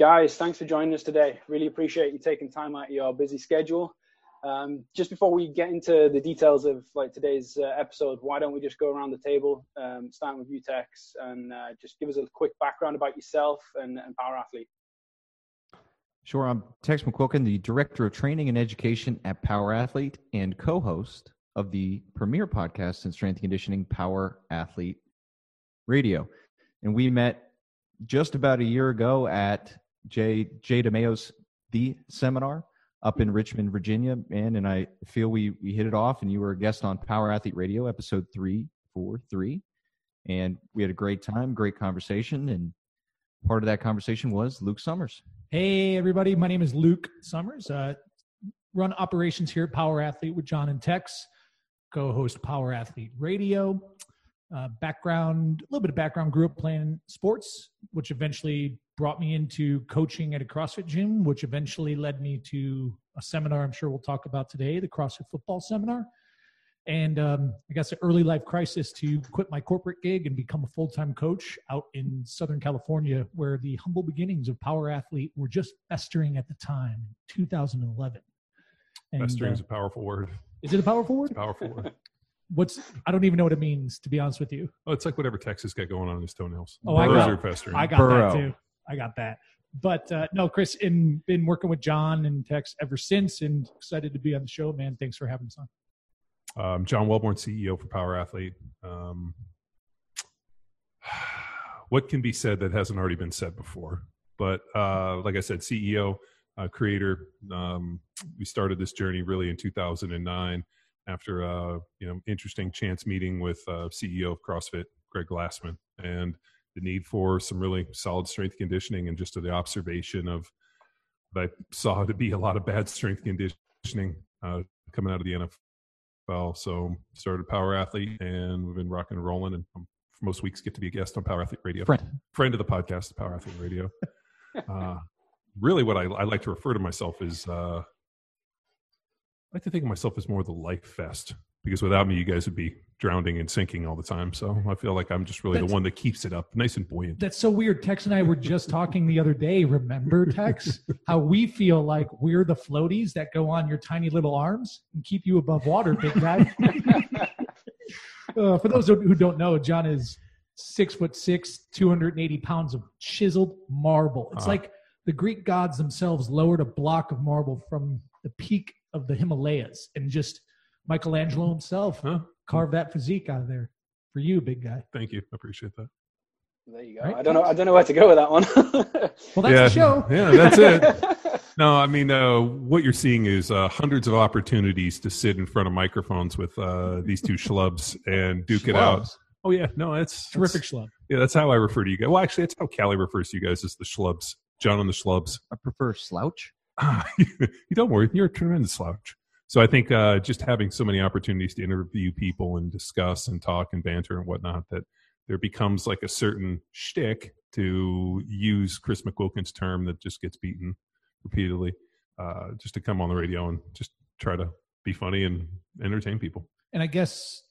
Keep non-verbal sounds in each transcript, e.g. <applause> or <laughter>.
guys, thanks for joining us today. Really appreciate you taking time out of your busy schedule. Um, just before we get into the details of like today's uh, episode, why don't we just go around the table, um, starting with you, Tex, and uh, just give us a quick background about yourself and, and Power Athlete. Sure. I'm Tex McQuilkin, the Director of Training and Education at Power Athlete and co host of the premier podcast in strength and conditioning, Power Athlete Radio. And we met just about a year ago at Jay, Jay DeMayo's The Seminar up in Richmond, Virginia, man. And I feel we we hit it off. And you were a guest on Power Athlete Radio, episode three four three, and we had a great time, great conversation. And part of that conversation was Luke Summers. Hey, everybody. My name is Luke Summers. Uh, run operations here at Power Athlete with John and Tex. Co-host Power Athlete Radio. Uh, background, a little bit of background. Grew up playing sports, which eventually brought me into coaching at a CrossFit gym, which eventually led me to a seminar I'm sure we'll talk about today, the CrossFit Football Seminar. And um, I guess an early life crisis to quit my corporate gig and become a full time coach out in Southern California, where the humble beginnings of Power Athlete were just festering at the time, 2011. And, festering uh, is a powerful word. Is it a powerful word? powerful word. <laughs> What's I don't even know what it means to be honest with you. Oh, it's like whatever Texas got going on in his toenails. Oh, I got, I got that too. I got that. But uh, no, Chris, in been working with John and Tex ever since, and excited to be on the show, man. Thanks for having us on. Um, John Welborn, CEO for Power Athlete. Um, what can be said that hasn't already been said before? But uh, like I said, CEO, uh, creator. Um, we started this journey really in 2009 after a uh, you know interesting chance meeting with uh, CEO of CrossFit, Greg Glassman, and the need for some really solid strength conditioning and just the observation of I saw to be a lot of bad strength conditioning uh, coming out of the NFL. So started Power Athlete, and we've been rocking and rolling. And um, most weeks get to be a guest on Power Athlete Radio, friend, friend of the podcast, Power Athlete Radio. <laughs> uh, really, what I, I, like to refer to myself is uh, I like to think of myself as more the life vest because without me, you guys would be drowning and sinking all the time. So I feel like I'm just really that's, the one that keeps it up, nice and buoyant. That's so weird. Tex and I were just talking the other day. Remember, Tex, <laughs> how we feel like we're the floaties that go on your tiny little arms and keep you above water, big guy. <laughs> <laughs> uh, for those who don't know, John is six foot six, 280 pounds of chiseled marble. It's uh, like the Greek gods themselves lowered a block of marble from the peak of the Himalayas and just Michelangelo himself huh? carved that physique out of there for you, big guy. Thank you. I appreciate that. There you go. Right? I don't know. I don't know where to go with that one. <laughs> well, that's yeah, the show. Yeah, that's it. <laughs> no, I mean, uh, what you're seeing is uh, hundreds of opportunities to sit in front of microphones with uh, these two schlubs and duke it out. Oh yeah, no, it's terrific schlub. Yeah, that's how I refer to you guys. Well, actually, that's how Callie refers to you guys as the schlubs. John and the schlubs. I prefer slouch. <laughs> you don't worry, you're a tremendous slouch so I think uh, just having so many opportunities to interview people and discuss and talk and banter and whatnot that there becomes like a certain shtick to use Chris McQuilkin's term that just gets beaten repeatedly, uh, just to come on the radio and just try to be funny and entertain people. And I guess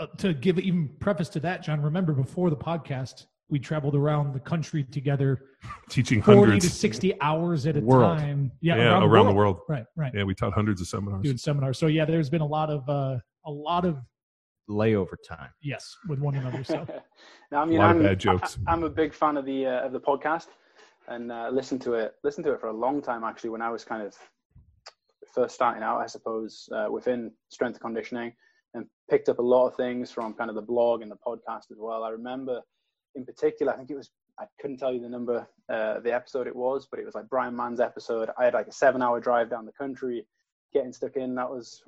uh, to give even preface to that, John, remember before the podcast, we traveled around the country together <laughs> teaching 40 hundreds to 60 hours at a world. time. Yeah, yeah around, around the, world. the, world. right right. Yeah we taught hundreds of seminars. Doing seminars. So yeah there's been a lot of uh a lot of layover time. Yes with one another so. <laughs> Now, I mean, a lot I'm, of bad jokes I, am a big fan of the uh, of the podcast and uh, listened to it listened to it for a long time actually when I was kind of first starting out I suppose uh, within strength conditioning and picked up a lot of things from kind of the blog and the podcast as well. I remember in particular, I think it was I couldn't tell you the number, uh, the episode it was, but it was like Bryan Mann's episode. I had like a seven-hour drive down the country, getting stuck in. That was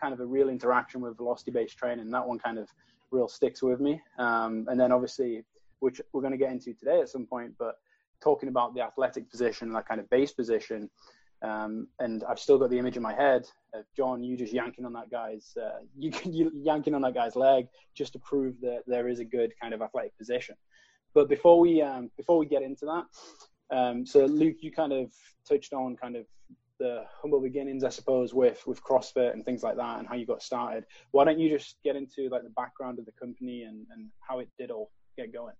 kind of a real interaction with velocity-based training. That one kind of real sticks with me. Um, and then obviously, which we're going to get into today at some point, but talking about the athletic position, that kind of base position. Um, and I've still got the image in my head of John, you just yanking on that guy's, uh, <laughs> you, you yanking on that guy's leg just to prove that there is a good kind of athletic position. But before we um, before we get into that, um, so Luke, you kind of touched on kind of the humble beginnings, I suppose, with with CrossFit and things like that, and how you got started. Why don't you just get into like the background of the company and and how it did all get going?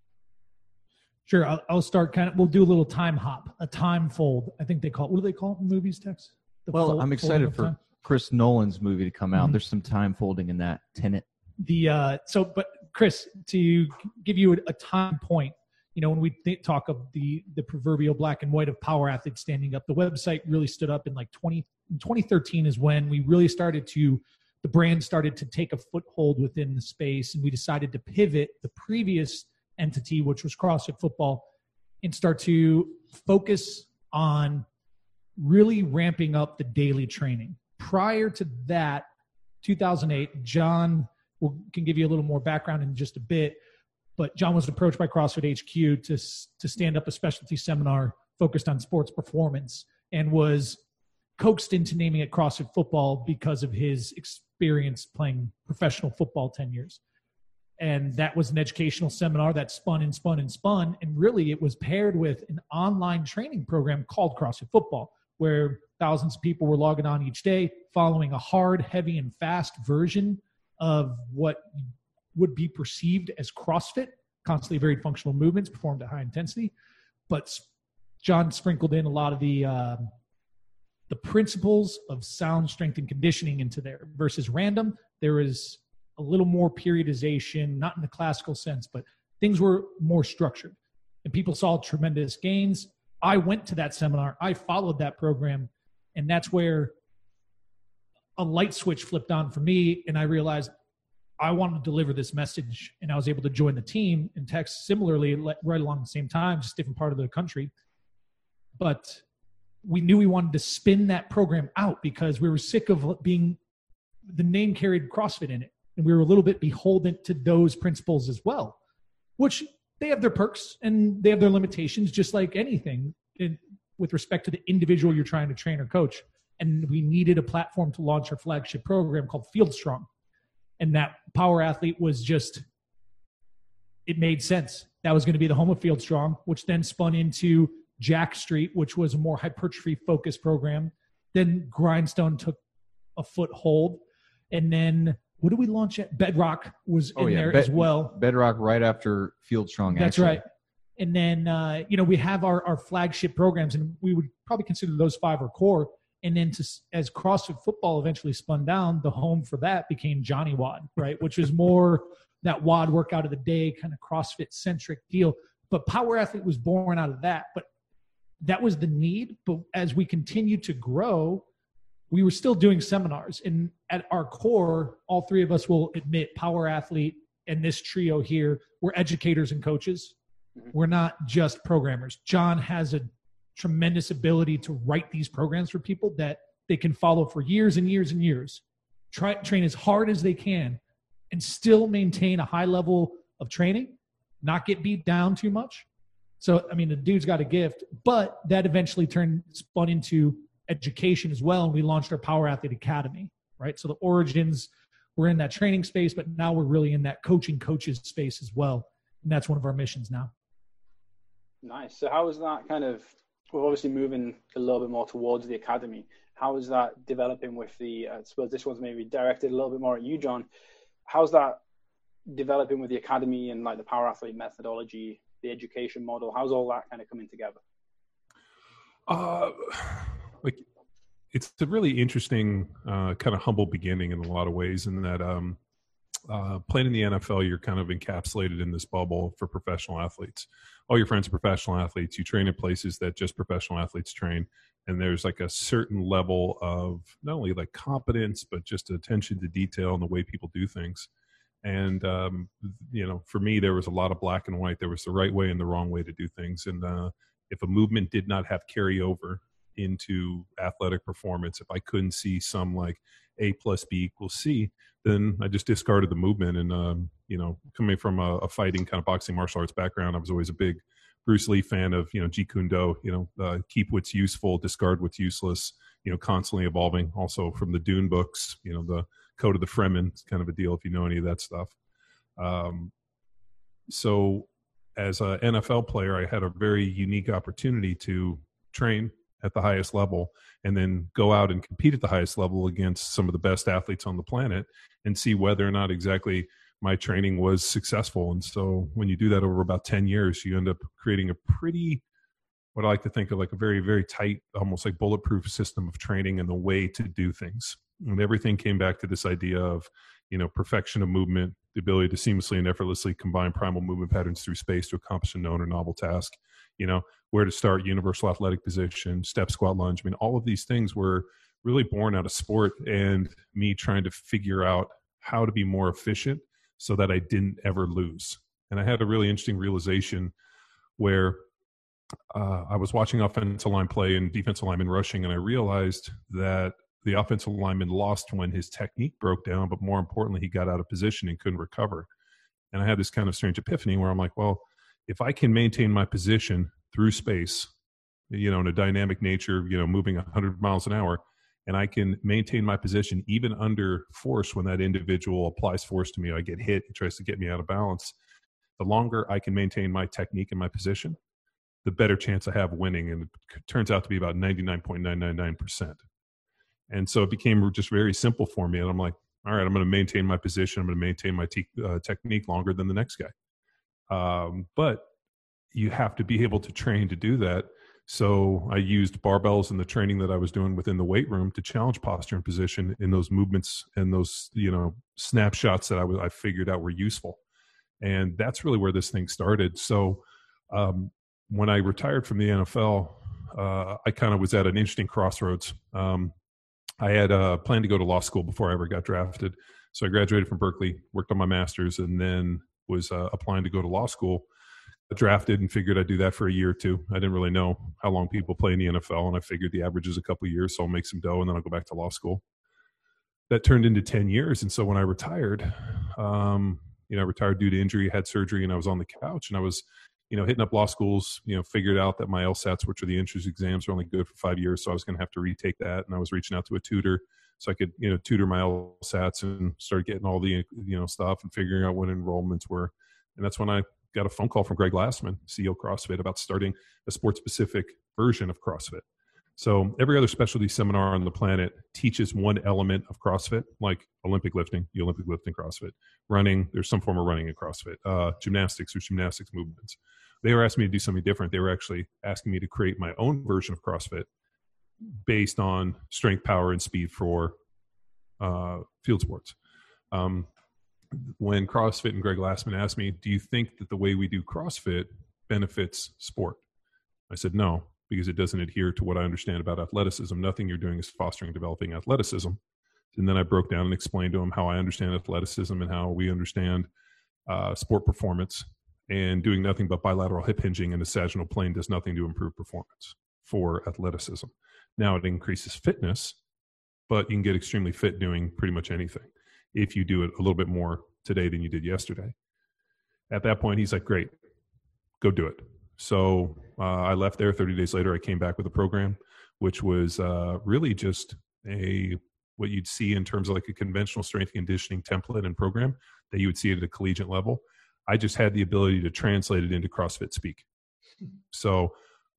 Sure, I'll, I'll start kind of. We'll do a little time hop, a time fold. I think they call it. What do they call it in movies, Tex? The Well, fold- I'm excited for time? Chris Nolan's movie to come out. Mhm. There's some time folding in that Tenet. the uh so but chris to give you a, time point you know when we th- talk of the the proverbial black and white of power athletes standing up the website really stood up in like 20 2013 is when we really started to the brand started to take a foothold within the space and we decided to pivot the previous entity which was crossfit football and start to focus on really ramping up the daily training. Prior to that 2008 john will can give you a little more background in just a bit. But John was approached by CrossFit HQ to to stand up a specialty seminar focused on sports performance, and was coaxed into naming it CrossFit Football because of his experience playing professional football ten years. And that was an educational seminar that spun and spun and spun, and really it was paired with an online training program called CrossFit Football, where thousands of people were logging on each day, following a hard, heavy, and fast version of what would be perceived as CrossFit, constantly varied functional movements performed at high intensity. But John sprinkled in a lot of the um, the principles of sound strength and conditioning into there versus random. There is a little more periodization, not in the classical sense, but things were more structured, and people saw tremendous gains. I went to that seminar. I followed that program, and that's where a light switch flipped on for me and i realized i wanted to deliver this message and i was able to join the team and Tex similarly right along the same time just different part of the country. But we knew we wanted to spin that program out because we were sick of being the name carried crossfit in it and we were a little bit beholden to those principles as well which they have their perks and they have their limitations just like anything in, with respect to the individual you're trying to train or coach and we needed a platform to launch our flagship program called Field Strong. And that power athlete was just, it made sense. That was going to be the home of Field Strong, which then spun into Jacked Street, which was a more hypertrophy focused program. Then Grindstone took a foothold. And then what did we launch at? Bedrock was in there Bed- as well. Bedrock right after Field Strong. That's actually. right. And then uh, you know we have our our flagship programs, and we would probably consider those five our core. And then to, as CrossFit football eventually spun down, the home for that became Johnny WOD, right? Which was more that WOD workout of the day kind of CrossFit centric deal. But Power Athlete was born out of that. But that was the need. But as we continued to grow, we were still doing seminars. And at our core, all three of us will admit Power Athlete and this trio here, we're educators and coaches. Mhm. We're not just programmers. John has a tremendous ability to write these programs for people that they can follow for years and years and years. Try train as hard as they can and still maintain a high level of training, not get beat down too much. So I mean the dude's got a gift, but that eventually turned spun into education as well. And we launched our Power Athlete Academy, right? So the origins we're in that training space, but now we're really in that coaching coaches space as well. And that's one of our missions now. Nice. So how is that kind of? We're obviously moving a little bit more towards the academy. How is that developing with the? I suppose this one's maybe directed a little bit more at you, John. How's that developing with the academy and like the power athlete methodology, the education model? How's all that kind of coming together? Uh, like it's a really interesting uh, kind of humble beginning in a lot of ways. In that, um, uh, playing in the NFL, you're kind of encapsulated in this bubble for professional athletes. All your friends are professional athletes. You train in places that just professional athletes train, and there's like a certain level of not only like competence, but just attention to detail and the way people do things. And um, you know, for me, there was a lot of black and white. There was the right way and the wrong way to do things, and uh, if a movement did not have carryover into athletic performance, if I couldn't see some like A plus B equals C, then I just discarded the movement. And um, you know, coming from a, a fighting kind of boxing martial arts background, I was always a big Bruce Lee fan of you know Jeet Kune Do. You know, uh, keep what's useful, discard what's useless. You know, constantly evolving. Also from the Dune books, you know, the Code of the Fremen, it's kind of a deal if you know any of that stuff. Um, so as an NFL player, I had a very unique opportunity to train at the highest level and then go out and compete at the highest level against some of the best athletes on the planet and see whether or not exactly my training was successful. And so when you do that over about 10 years, you end up creating a pretty, what I like to think of like a very, very tight, almost like bulletproof system of training and the way to do things. And everything came back to this idea of, you know, perfection of movement, the ability to seamlessly and effortlessly combine primal movement patterns through space to accomplish a known or novel task. You know, where to start, universal athletic position, step, squat, lunge. I mean, all of these things were really born out of sport and me trying to figure out how to be more efficient so that I didn't ever lose. And I had a really interesting realization where uh, I was watching offensive line play and defensive lineman rushing, and I realized that the offensive lineman lost when his technique broke down, but more importantly, he got out of position and couldn't recover. And I had this kind of strange epiphany where I'm like, well, if I can maintain my position through space, you know, in a dynamic nature, you know, moving 100 miles an hour, and I can maintain my position even under force when that individual applies force to me. I get hit, he tries to get me out of balance. The longer I can maintain my technique and my position, the better chance I have winning. And it turns out to be about 99.999%. And so it became just very simple for me. And I'm like, all right, I'm going to maintain my position. I'm going to maintain my te- uh, technique longer than the next guy. Um, but you have to be able to train to do that so I used barbells in the training that I was doing within the weight room to challenge posture and position in those movements and those you know snapshots that I was I figured out were useful, and that's really where this thing started. So um, when I retired from the NFL, uh, I kind of was at an interesting crossroads. Um, I had uh, planned to go to law school before I ever got drafted, so I graduated from Berkeley, worked on my master's, and then was uh, applying to go to law school I drafted and figured I'd do that for a year or two. I didn't really know how long people play in the NFL, and I figured the average is a couple years, so I'll make some dough and then I'll go back to law school. That turned into ten years, and so when I retired, um, you know, I retired due to injury, had surgery, and I was on the couch, and I was, you know, hitting up law schools. You know, figured out that my LSATs, which are the entrance exams, are only good for five years, so I was going to have to retake that, and I was reaching out to a tutor so I could, you know, tutor my LSATs and start getting all the, you know, stuff and figuring out what enrollments were. And that's when I got a phone call from Greg Glassman, CEO CrossFit, about starting a sports specific version of CrossFit. So every other specialty seminar on the planet teaches one element of CrossFit, like Olympic lifting, the Olympic lifting CrossFit, running. There's some form of running in CrossFit, uh, gymnastics or gymnastics movements. They were asking me to do something different. They were actually asking me to create my own version of CrossFit based on strength, power, and speed for uh, field sports. Um, when CrossFit and Greg Glassman asked me, Do you think that the way we do CrossFit benefits sport? I said, No, because it doesn't adhere to what I understand about athleticism. Nothing you're doing is fostering developing athleticism. And then I broke down and explained to him how I understand athleticism and how we understand uh, sport performance. And doing nothing but bilateral hip hinging in the sagittal plane does nothing to improve performance for athleticism. Now it increases fitness, but you can get extremely fit doing pretty much anything if you do it a little bit more today than you did yesterday. At that point, he's like, great, go do it. So uh, I left there. 30 days later, I came back with a program, which was uh, really just a what you'd see in terms of like a conventional strength conditioning template and program that you would see at a collegiate level. I just had the ability to translate it into CrossFit speak. So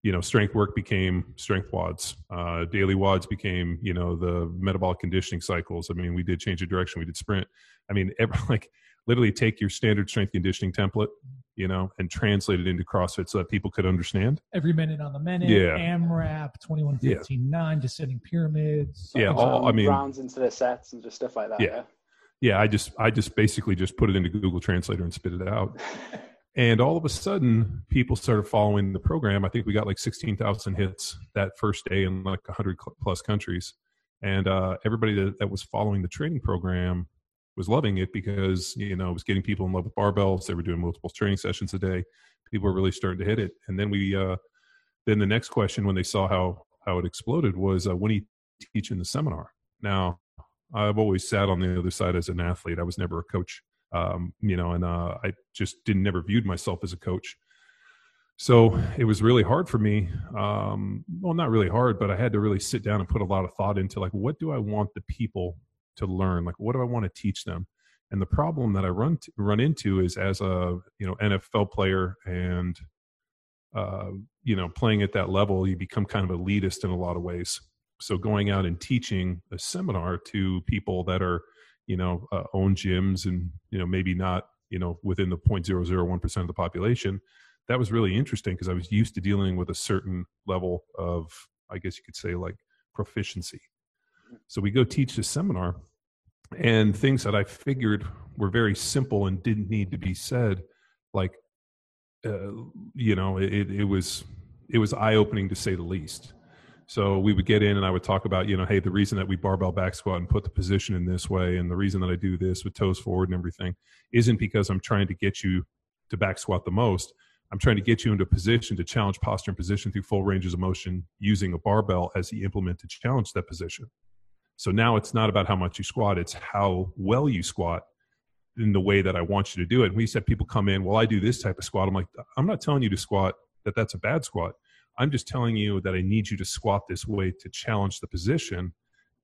you know, strength work became strength WODs. Uh, daily WODs became, you know, the metabolic conditioning cycles. I mean, we did change the direction. We did sprint. I mean, every, <laughs> like literally take your standard strength conditioning template, you know, and translate it into CrossFit so that people could understand. Every minute on the minute, yeah. AMRAP, 21, 15, yeah. 9, descending pyramids. Yeah. All, I mean, rounds into the sets and just stuff like that. Yeah. yeah. Yeah. I just, I just basically just put it into Google Translator and spit it out. <laughs> And all of a sudden, people started following the program. I think we got like 16,000 hits that first day in like 100 plus countries. And uh, everybody that, that was following the training program was loving it because, you know, it was getting people in love with barbells. They were doing multiple training sessions a day. People were really starting to hit it. And then we, uh, then the next question when they saw how, how it exploded was, uh, when you teach in the seminar? Now, I've always sat on the other side as an athlete. I was never a coach um, you know, and uh, I just didn't never viewed myself as a coach. So it was really hard for me. Um, well, not really hard, but I had to really sit down and put a lot of thought into like, what do I want the people to learn? Like, what do I want to teach them? And the problem that I run run into is as a you know NFL player and uh, you know playing at that level, you become kind of elitist in a lot of ways. So going out and teaching a seminar to people that are you know, uh, own gyms and, you know, maybe not, you know, within the 0.001% of the population, that was really interesting because I was used to dealing with a certain level of, I guess you could say, like proficiency. So we go teach this seminar, and things that I figured were very simple and didn't need to be said, like, uh, you know, it, it was it was eye opening to say the least. So we would get in and I would talk about, you know, hey, the reason that we barbell back squat and put the position in this way, and the reason that I do this with toes forward and everything, isn't because I'm trying to get you to back squat the most. I'm trying to get you into a position to challenge posture and position through full ranges of motion using a barbell as the implement to challenge that position. So now it's not about how much you squat, it's how well you squat in the way that I want you to do it. And we said people come in, well, I do this type of squat. I'm like, I'm not telling you to squat that that's a bad squat. I'm just telling you that I need you to squat this way to challenge the position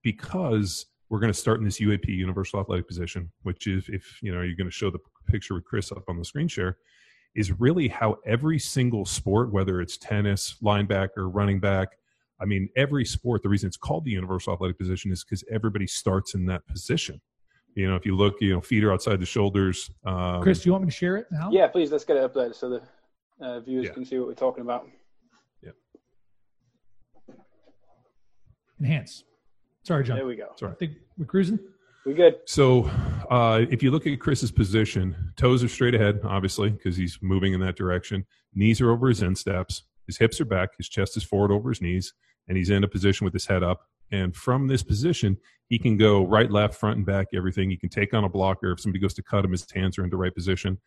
because we're going to start in this UAP universal athletic position, which is if you know you're going to show the picture with Chris up on the screen share, is really how every single sport, whether it's tennis, linebacker, running back, I mean, every sport, the reason it's called the universal athletic position is because everybody starts in that position. You know, if you look, you know, feet are outside the shoulders. Um, Chris, do you want me to share it now? Yeah, please. Let's get it up there so the uh, viewers Yeah. can see what we're talking about. Enhance. Sorry, John. There we go. I think we're cruising. We good? So, uh, if you look at Chris's position, toes are straight ahead, obviously, because he's moving in that direction. Knees are over his insteps. His hips are back. His chest is forward over his knees, and he's in a position with his head up. And from this position, he can go right, left, front, and back, everything. He can take on a blocker. If somebody goes to cut him, his hands are in the right position.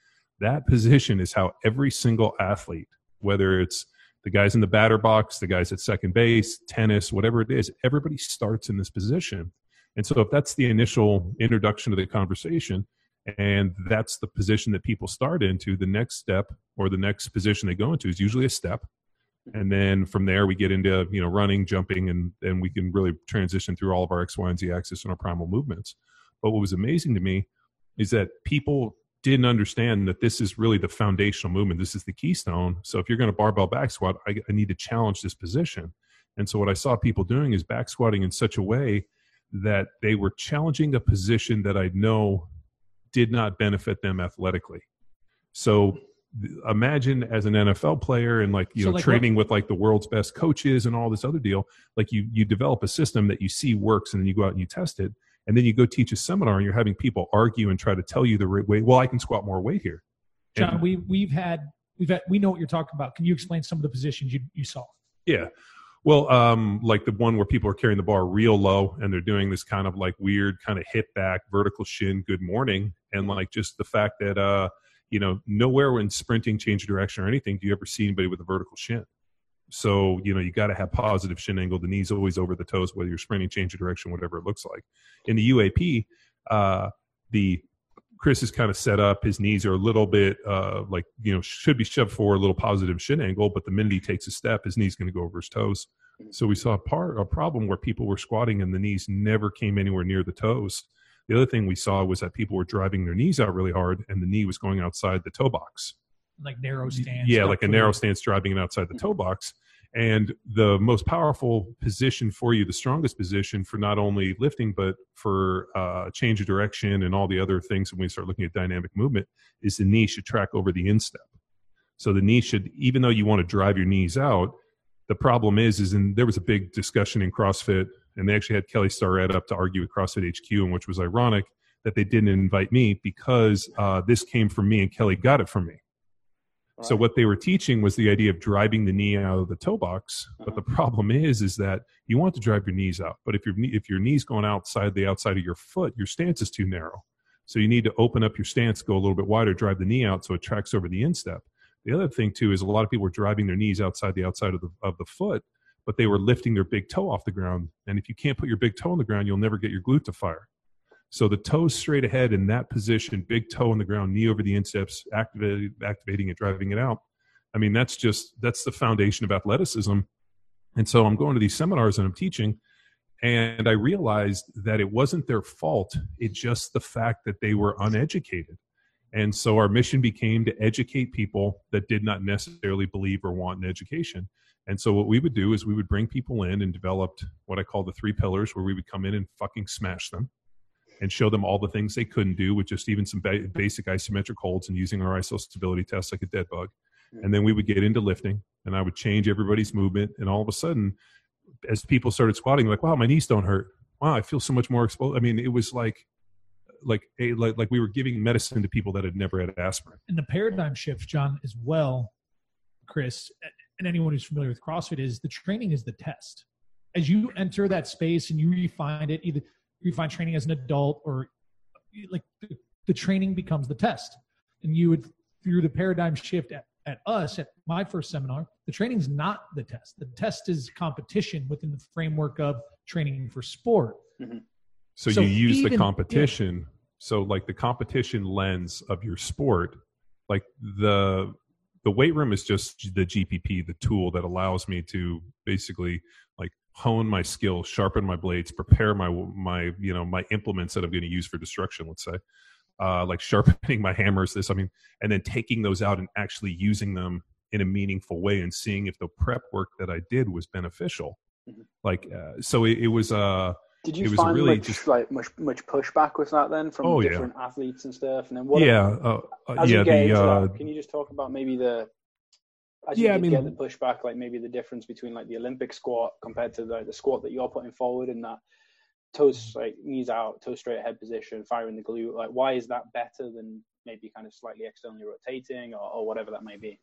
That position is how every single athlete, whether it's the guys in the batter box, the guys at second base, tennis, whatever it is, everybody starts in this position. And so, if that's the initial introduction to the conversation, and that's the position that people start into, the next step or the next position they go into is usually a step. And then from there, we get into you know running, jumping, and and we can really transition through all of our X, Y, and Z axis and our primal movements. But what was amazing to me is that people didn't understand that this is really the foundational movement. This is the keystone. So if you're going to barbell back squat, I, I need to challenge this position. And so what I saw people doing is back squatting in such a way that they were challenging a position that I know did not benefit them athletically. So imagine as an NFL player and like you So know like training with like the world's best coaches and all this other deal, like you you develop a system that you see works and then you go out and you test it and then you go teach a seminar and you're having people argue and try to tell you the right way. Well, I can squat more weight here. John, And- we we've had we've had we know what you're talking about. Can you explain some of the positions you you saw? Yeah. Well, um, like the one where people are carrying the bar real low and they're doing this kind of like weird kind of hip back, vertical shin, good morning. And like just the fact that, uh, you know, nowhere when sprinting, change of direction or anything, do you ever see anybody with a vertical shin? So, you know, you got to have positive shin angle. The knees always over the toes, whether you're sprinting, change of direction, whatever it looks like. In the UAP, uh, the Chris is kind of set up. His knees are a little bit uh, like you know should be shoved forward, a little positive shin angle. But the minute he takes a step, his knee's going to go over his toes. So we saw a part a problem where people were squatting and the knees never came anywhere near the toes. The other thing we saw was that people were driving their knees out really hard, and the knee was going outside the toe box. Like narrow stance. Yeah, like a narrow stance driving it outside the toe box. And the most powerful position for you, the strongest position for not only lifting, but for uh, change of direction and all the other things when we start looking at dynamic movement, is the knee should track over the instep. So the knee should, even though you want to drive your knees out, the problem is, is and there was a big discussion in CrossFit, and they actually had Kelly Starrett up to argue with CrossFit HQ, and which was ironic that they didn't invite me because uh, this came from me and Kelly got it from me. So what they were teaching was the idea of driving the knee out of the toe box. But the uh-huh. problem is, is that you want to drive your knees out, but if your knee, if your knees going outside the outside of your foot, your stance is too narrow. So you need to open up your stance, go a little bit wider, drive the knee out so it tracks over the instep. The other thing too is a lot of people were driving their knees outside the outside of the of the foot, but they were lifting their big toe off the ground. And if you can't put your big toe on the ground, you'll never get your glute to fire. So the toes straight ahead in that position, big toe on the ground, knee over the insteps, activating, activating it, driving it out. I mean, that's just that's the foundation of athleticism. And so I'm going to these seminars and I'm teaching, and I realized that it wasn't their fault. It's just the fact that they were uneducated. And so our mission became to educate people that did not necessarily believe or want an education. And so what we would do is we would bring people in and developed what I call the three pillars, where we would come in and fucking smash them. And show them all the things they couldn't do with just even some ba- basic isometric holds and using our iso stability test like a dead bug. Mm-hmm. And then we would get into lifting and I would change everybody's movement. And all of a sudden, as people started squatting, like, wow, my knees don't hurt. Wow, I feel so much more exposed. I mean, it was like, like a like, like we were giving medicine to people that had never had aspirin. And the paradigm shift, John, as well, Chris, and anyone who's familiar with CrossFit is the training is the test. As you enter that space and you refine it, either you find training as an adult or like the, the training becomes the test. And you would through the paradigm shift at, at us at my first seminar, the training's not the test. The test is competition within the framework of training for sport. Mm-hmm. So, So you use even- the competition. So like the competition lens of your sport, like the the weight room is just the GPP, the tool that allows me to basically like hone my skills, sharpen my blades, prepare my my you know my implements that I'm going to use for destruction. Let's say, uh, like sharpening <laughs> my hammers. This, I mean, and then taking those out and actually using them in a meaningful way and seeing if the prep work that I did was beneficial. Mhm. Like, uh, so it, it was. Uh, Did you It was find really much just- like much much pushback with that then from Oh, yeah. different athletes and stuff? And then what? yeah, uh, uh, yeah. The uh, can you just talk about maybe the as Yeah, I you mean- get the pushback, like maybe the difference between like the Olympic squat compared to the, the squat that you're putting forward in that toes like knees out, toe straight head position, firing the glute. Like, why is that better than maybe kind of slightly externally rotating or, or whatever that may be?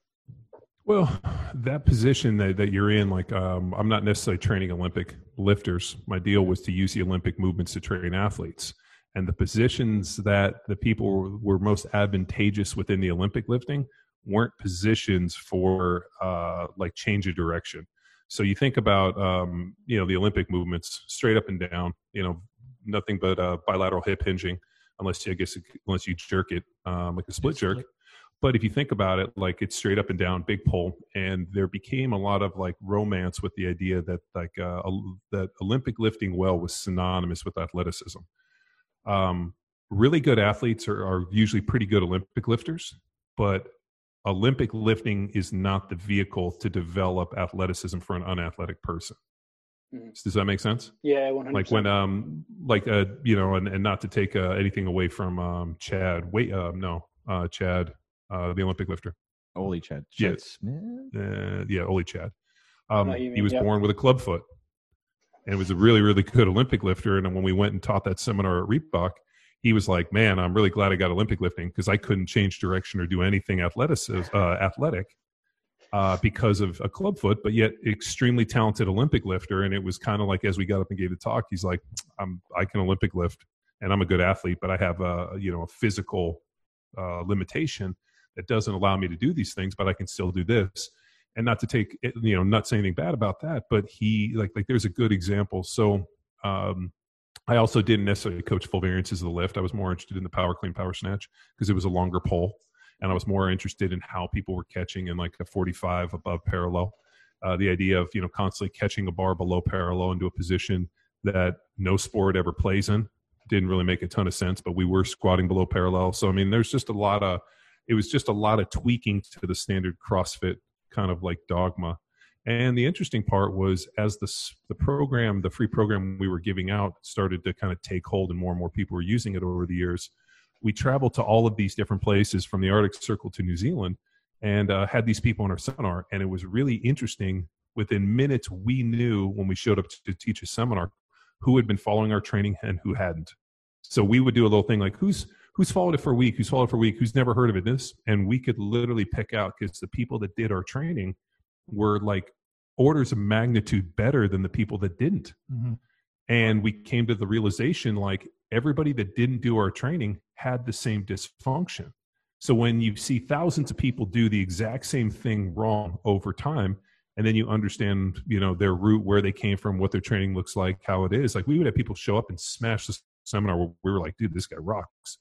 Well, that position that, that you're in, like, um, I'm not necessarily training Olympic lifters. My deal was to use the Olympic movements to train athletes. And the positions that the people were, were most advantageous within the Olympic lifting weren't positions for uh, like change of direction. So you think about, um, you know, the Olympic movements straight up and down, you know, nothing but uh, bilateral hip hinging, unless you, I guess, unless you jerk it um, like a split jerk. but if you think about it like it's straight up and down big pull and there became a lot of like romance with the idea that like uh, that olympic lifting well was synonymous with athleticism. Um, really good athletes are, are usually pretty good olympic lifters but olympic lifting is not the vehicle to develop athleticism for an unathletic person Mhm. does that make sense Yeah, one hundred like when um like uh you know and, and not to take uh, anything away from um chad wait uh no uh chad uh the olympic lifter Holy Chad. Yeah. Chad Smith? uh yeah Oli chad um know who he was yep. born with a club foot and was a really really good olympic lifter and when we went and taught that seminar at reebok he was like man i'm really glad i got olympic lifting because i couldn't change direction or do anything athletic uh, athletic uh, because of a club foot, but yet extremely talented Olympic lifter. And it was kind of like as we got up and gave the talk, he's like, "I'm I can Olympic lift, and I'm a good athlete, but I have a you know a physical uh, limitation that doesn't allow me to do these things, but I can still do this." And not to take you know, not say anything bad about that, but he like like there's a good example. So. Um, I also didn't necessarily coach full variances of the lift. I was more interested in the power clean, power snatch because it was a longer pole and I was more interested in how people were catching in like a 45 above parallel. Uh, the idea of you know constantly catching a bar below parallel into a position that no sport ever plays in didn't really make a ton of sense. But we were squatting below parallel, so I mean, there's just a lot of it was just a lot of tweaking to the standard CrossFit kind of like dogma. And the interesting part was as the the program, the free program we were giving out started to kind of take hold, and more and more people were using it over the years we traveled to all of these different places from the Arctic Circle to New Zealand and uh, had these people on our seminar. And it was really interesting. Within minutes, we knew when we showed up to teach a seminar who had been following our training and who hadn't. So we would do a little thing like who's who's followed it for a week, who's followed it for a week, who's never heard of it. This, and we could literally pick out because the people that did our training were like orders of magnitude better than the people that didn't. Mhm. and we came to the realization like everybody that didn't do our training had the same dysfunction. So when you see thousands of people do the exact same thing wrong over time and then you understand you know their root where they came from what their training looks like how it is like we would have people show up and smash this seminar where we were like dude this guy rocks.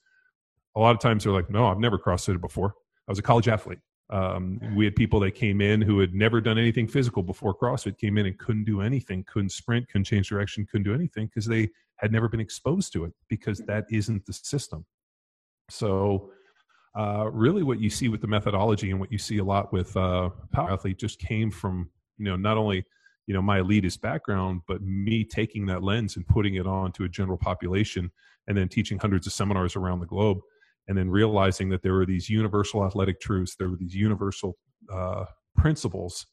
A lot of times they're like no i've never crossfitted before. I was a college athlete um, we had people that came in who had never done anything physical before CrossFit, came in and couldn't do anything, couldn't sprint, couldn't change direction, couldn't do anything because they had never been exposed to it because that isn't the system. So, uh, really, what you see with the methodology and what you see a lot with uh, Power Athlete just came from you know not only you know my elitist background but me taking that lens and putting it on to a general population and then teaching hundreds of seminars around the globe and then realizing that there were these universal athletic truths there were these universal uh, principles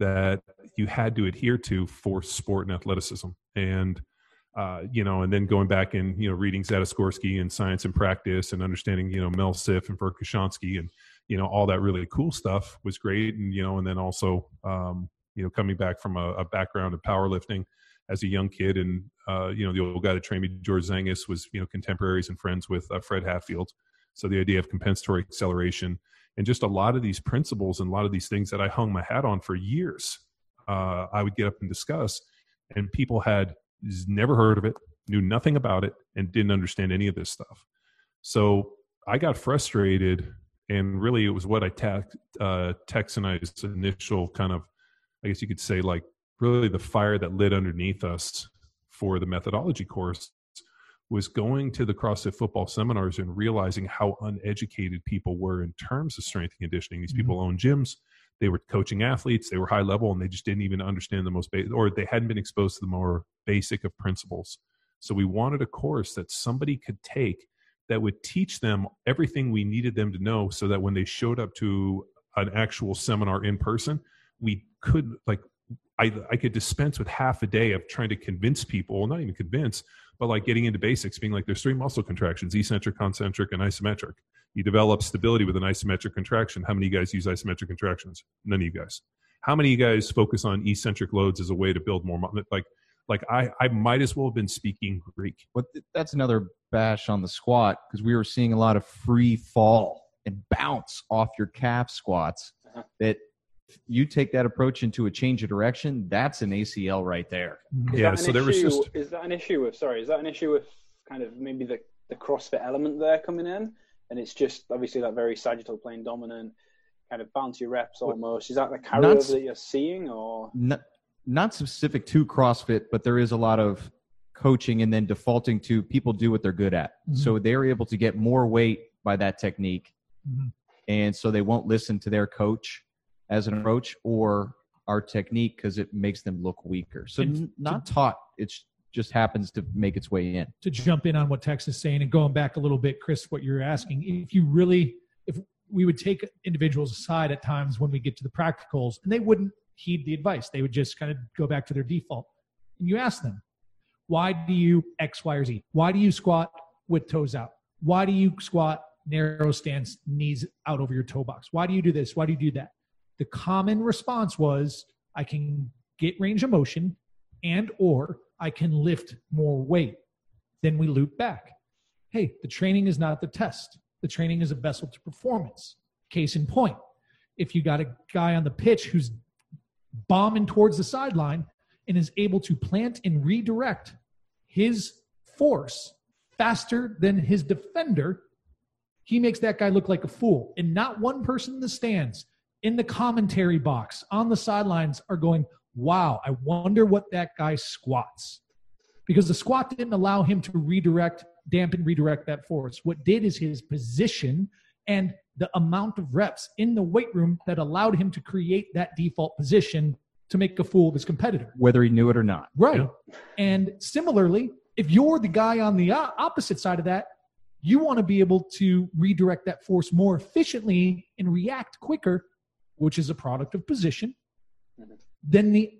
that you had to adhere to for sport and athleticism. And uh, you know, and then going back and you know reading Zatsiorsky and Science and Practice and understanding you know Mel Siff and Verkhoshansky and you know all that really cool stuff was great, and you know, and then also um, you know coming back from a, a background of powerlifting as a young kid, and uh, you know the old guy that trained me, George Zangus, was you know contemporaries and friends with uh, Fred Hatfield, so the idea of compensatory acceleration and just a lot of these principles and a lot of these things that I hung my hat on for years, uh, I would get up and discuss, and people had never heard of it, knew nothing about it, and didn't understand any of this stuff. So I got frustrated, and really it was what I text uh, Tex and I's initial kind of, I guess you could say, like really the fire that lit underneath us for the methodology course was going to the CrossFit football seminars and realizing how uneducated people were in terms of strength and conditioning. These mm-hmm. people own gyms, they were coaching athletes, they were high level, and they just didn't even understand the most basic, or they hadn't been exposed to the more basic of principles. So we wanted a course that somebody could take that would teach them everything we needed them to know so that when they showed up to an actual seminar in person, we could like I, I could dispense with half a day of trying to convince people, well, not even convince, but like getting into basics, being like, there's three muscle contractions, eccentric, concentric, and isometric. You develop stability with an isometric contraction. How many of you guys use isometric contractions? None of you guys. How many of you guys focus on eccentric loads as a way to build more? Like, like I, I might as well have been speaking Greek. But that's another bash on the squat because we were seeing a lot of free fall and bounce off your calf squats uh-huh. that you take that approach into a change of direction, that's an ACL right there. Is yeah. So issue, there was just is that an issue with sorry, is that an issue with kind of maybe the the CrossFit element there coming in, and it's just obviously that very sagittal plane dominant kind of bouncy reps almost. Is that the carryover that you're seeing, or not, not specific to CrossFit, but there is a lot of coaching and then defaulting to people do what they're good at. Mm-hmm. So they're able to get more weight by that technique. Mm-hmm. And so they won't listen to their coach as an approach or our technique because it makes them look weaker. So and not to, taught, it just happens to make its way in. To jump in on what Tex is saying and going back a little bit, Chris, what you're asking, if you really, if we would take individuals aside at times when we get to the practicals and they wouldn't heed the advice, they would just kind of go back to their default. And you ask them, why do you X, Y, or Z? Why do you squat with toes out? Why do you squat narrow stance, knees out over your toe box? Why do you do this? Why do you do that? The common response was i can get range of motion and or i can lift more weight. Then we loop back. Hey the training is not the test. The training is a vessel to performance. Case in point if you got a guy on the pitch who's bombing towards the sideline and is able to plant and redirect his force faster than his defender he makes that guy look like a fool. And not one person in the stands in the commentary box on the sidelines are going, wow, I wonder what that guy squats. Because the squat didn't allow him to redirect, dampen, redirect that force. What did is his position and the amount of reps in the weight room that allowed him to create that default position to make a fool of his competitor. Whether he knew it or not. Right. Yeah. And similarly, if you're the guy on the opposite side of that, you want to be able to redirect that force more efficiently and react quicker which is a product of position, mm-hmm. than the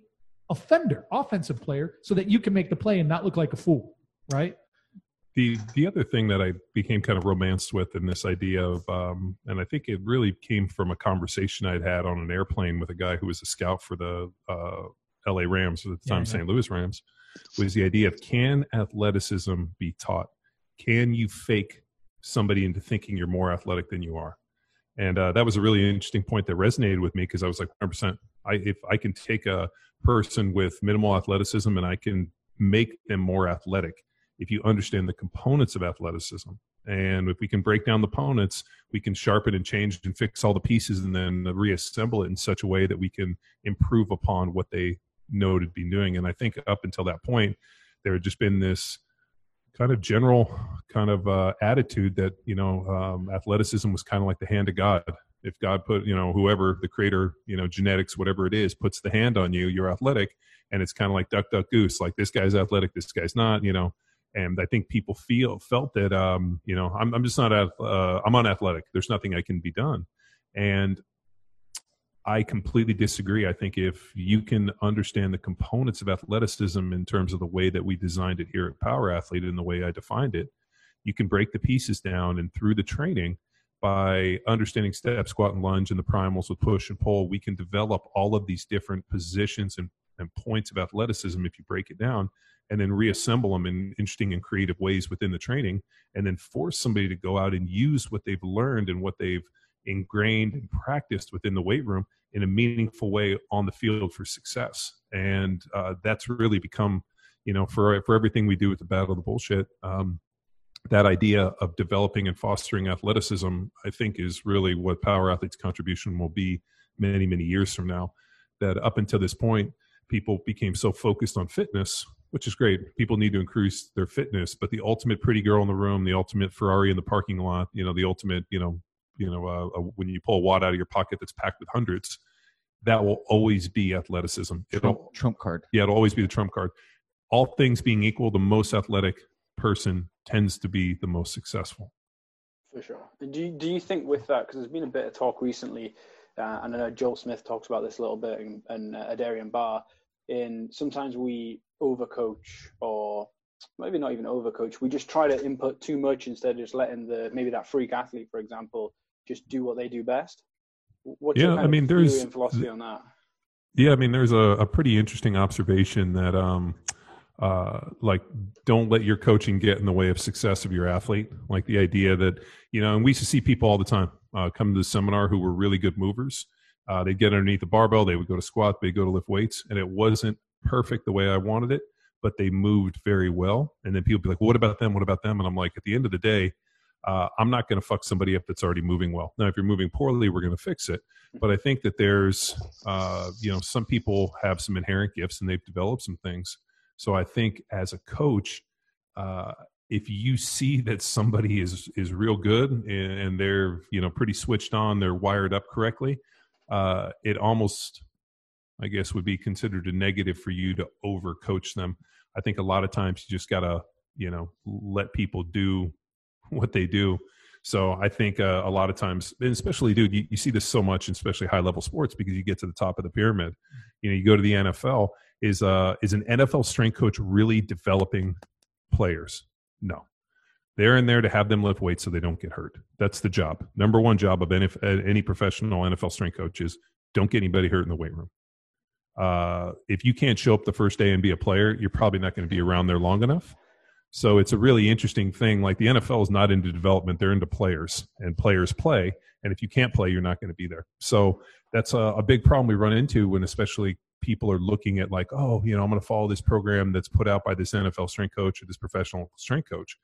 offender, offensive player, so that you can make the play and not look like a fool, right? The the other thing that I became kind of romanced with in this idea of, um, and I think it really came from a conversation I'd had on an airplane with a guy who was a scout for the uh, L.A. Rams at the time, yeah, St. Louis Rams, was the idea of can athleticism be taught? Can you fake somebody into thinking you're more athletic than you are? And uh, that was a really interesting point that resonated with me because I was like 100%. I, if I can take a person with minimal athleticism and I can make them more athletic, if you understand the components of athleticism, and if we can break down the components, we can sharpen and change and fix all the pieces, and then reassemble it in such a way that we can improve upon what they know to be doing. And I think up until that point, there had just been this kind of general kind of uh, attitude that you know um, athleticism was kind of like the hand of God, If God put, you know, whoever the creator, you know, genetics, whatever it is, puts the hand on you, you're athletic. And it's kind of like duck, duck, goose. Like this guy's athletic, this guy's not, you know. And I think people feel felt that, um, you know, I'm, I'm just not, uh, I'm unathletic. There's nothing I can be done. And I completely disagree. I think if you can understand the components of athleticism in terms of the way that we designed it here at Power Athlete and the way I defined it, you can break the pieces down and through the training by understanding step, squat, and lunge and the primals with push and pull, we can develop all of these different positions and, and points of athleticism if you break it down and then reassemble them in interesting and creative ways within the training and then force somebody to go out and use what they've learned and what they've ingrained and practiced within the weight room in a meaningful way on the field for success. And uh, that's really become, you know, for for everything we do with the battle of the bullshit. Um, that idea of developing and fostering athleticism, I think, is really what Power Athlete's contribution will be many, many years from now. That up until this point, people became so focused on fitness, which is great. People need to increase their fitness, but the ultimate pretty girl in the room, the ultimate Ferrari in the parking lot, you know, the ultimate, you know, you know, uh, uh, when you pull a wad out of your pocket that's packed with hundreds, that will always be athleticism. Trump, it'll, trump card. Yeah, it'll always be the trump card. All things being equal, the most athletic person tends to be the most successful. For sure. Do you, do you think with that, because there's been a bit of talk recently, uh, and I know Joel Smith talks about this a little bit, and, and uh, Adarian Barr, in sometimes we overcoach or maybe not even overcoach. We just try to input too much instead of just letting the maybe that freak athlete, for example, just do what they do best. What's yeah, I mean, there's philosophy on that. Yeah, I mean, there's a, a pretty interesting observation that, um, uh, like, don't let your coaching get in the way of success of your athlete. Like the idea that, you know, and we used to see people all the time uh, come to the seminar who were really good movers. Uh, they'd get underneath the barbell, they would go to squat, they'd go to lift weights, and it wasn't perfect the way I wanted it, but they moved very well. And then people be like, well, what about them? What about them? And I'm like, at the end of the day, uh, I'm not going to fuck somebody up that's already moving well. Now, if you're moving poorly, we're going to fix it. But I think that there's, uh, you know, some people have some inherent gifts and they've developed some things. So I think as a coach, uh, if you see that somebody is is real good and, and, they're you know pretty switched on, they're wired up correctly, uh, it almost, I guess, would be considered a negative for you to overcoach them. I think a lot of times you just gotta you know let people do what they do. So I think uh, a lot of times, and especially, dude, you, you see this so much, especially high level sports, because you get to the top of the pyramid. You know, you go to the NFL. Is uh is an NFL strength coach really developing players? No, they're in there to have them lift weights so they don't get hurt. That's the job. Number one job of any, any professional NFL strength coach is don't get anybody hurt in the weight room. Uh, if you can't show up the first day and be a player, you're probably not going to be around there long enough. So it's a really interesting thing. Like the NFL is not into development; they're into players, and players play. And if you can't play, you're not going to be there. So that's a, a big problem we run into when, especially, people are looking at like, oh, you know, I'm going to follow this program that's put out by this NFL strength coach or this professional strength coach.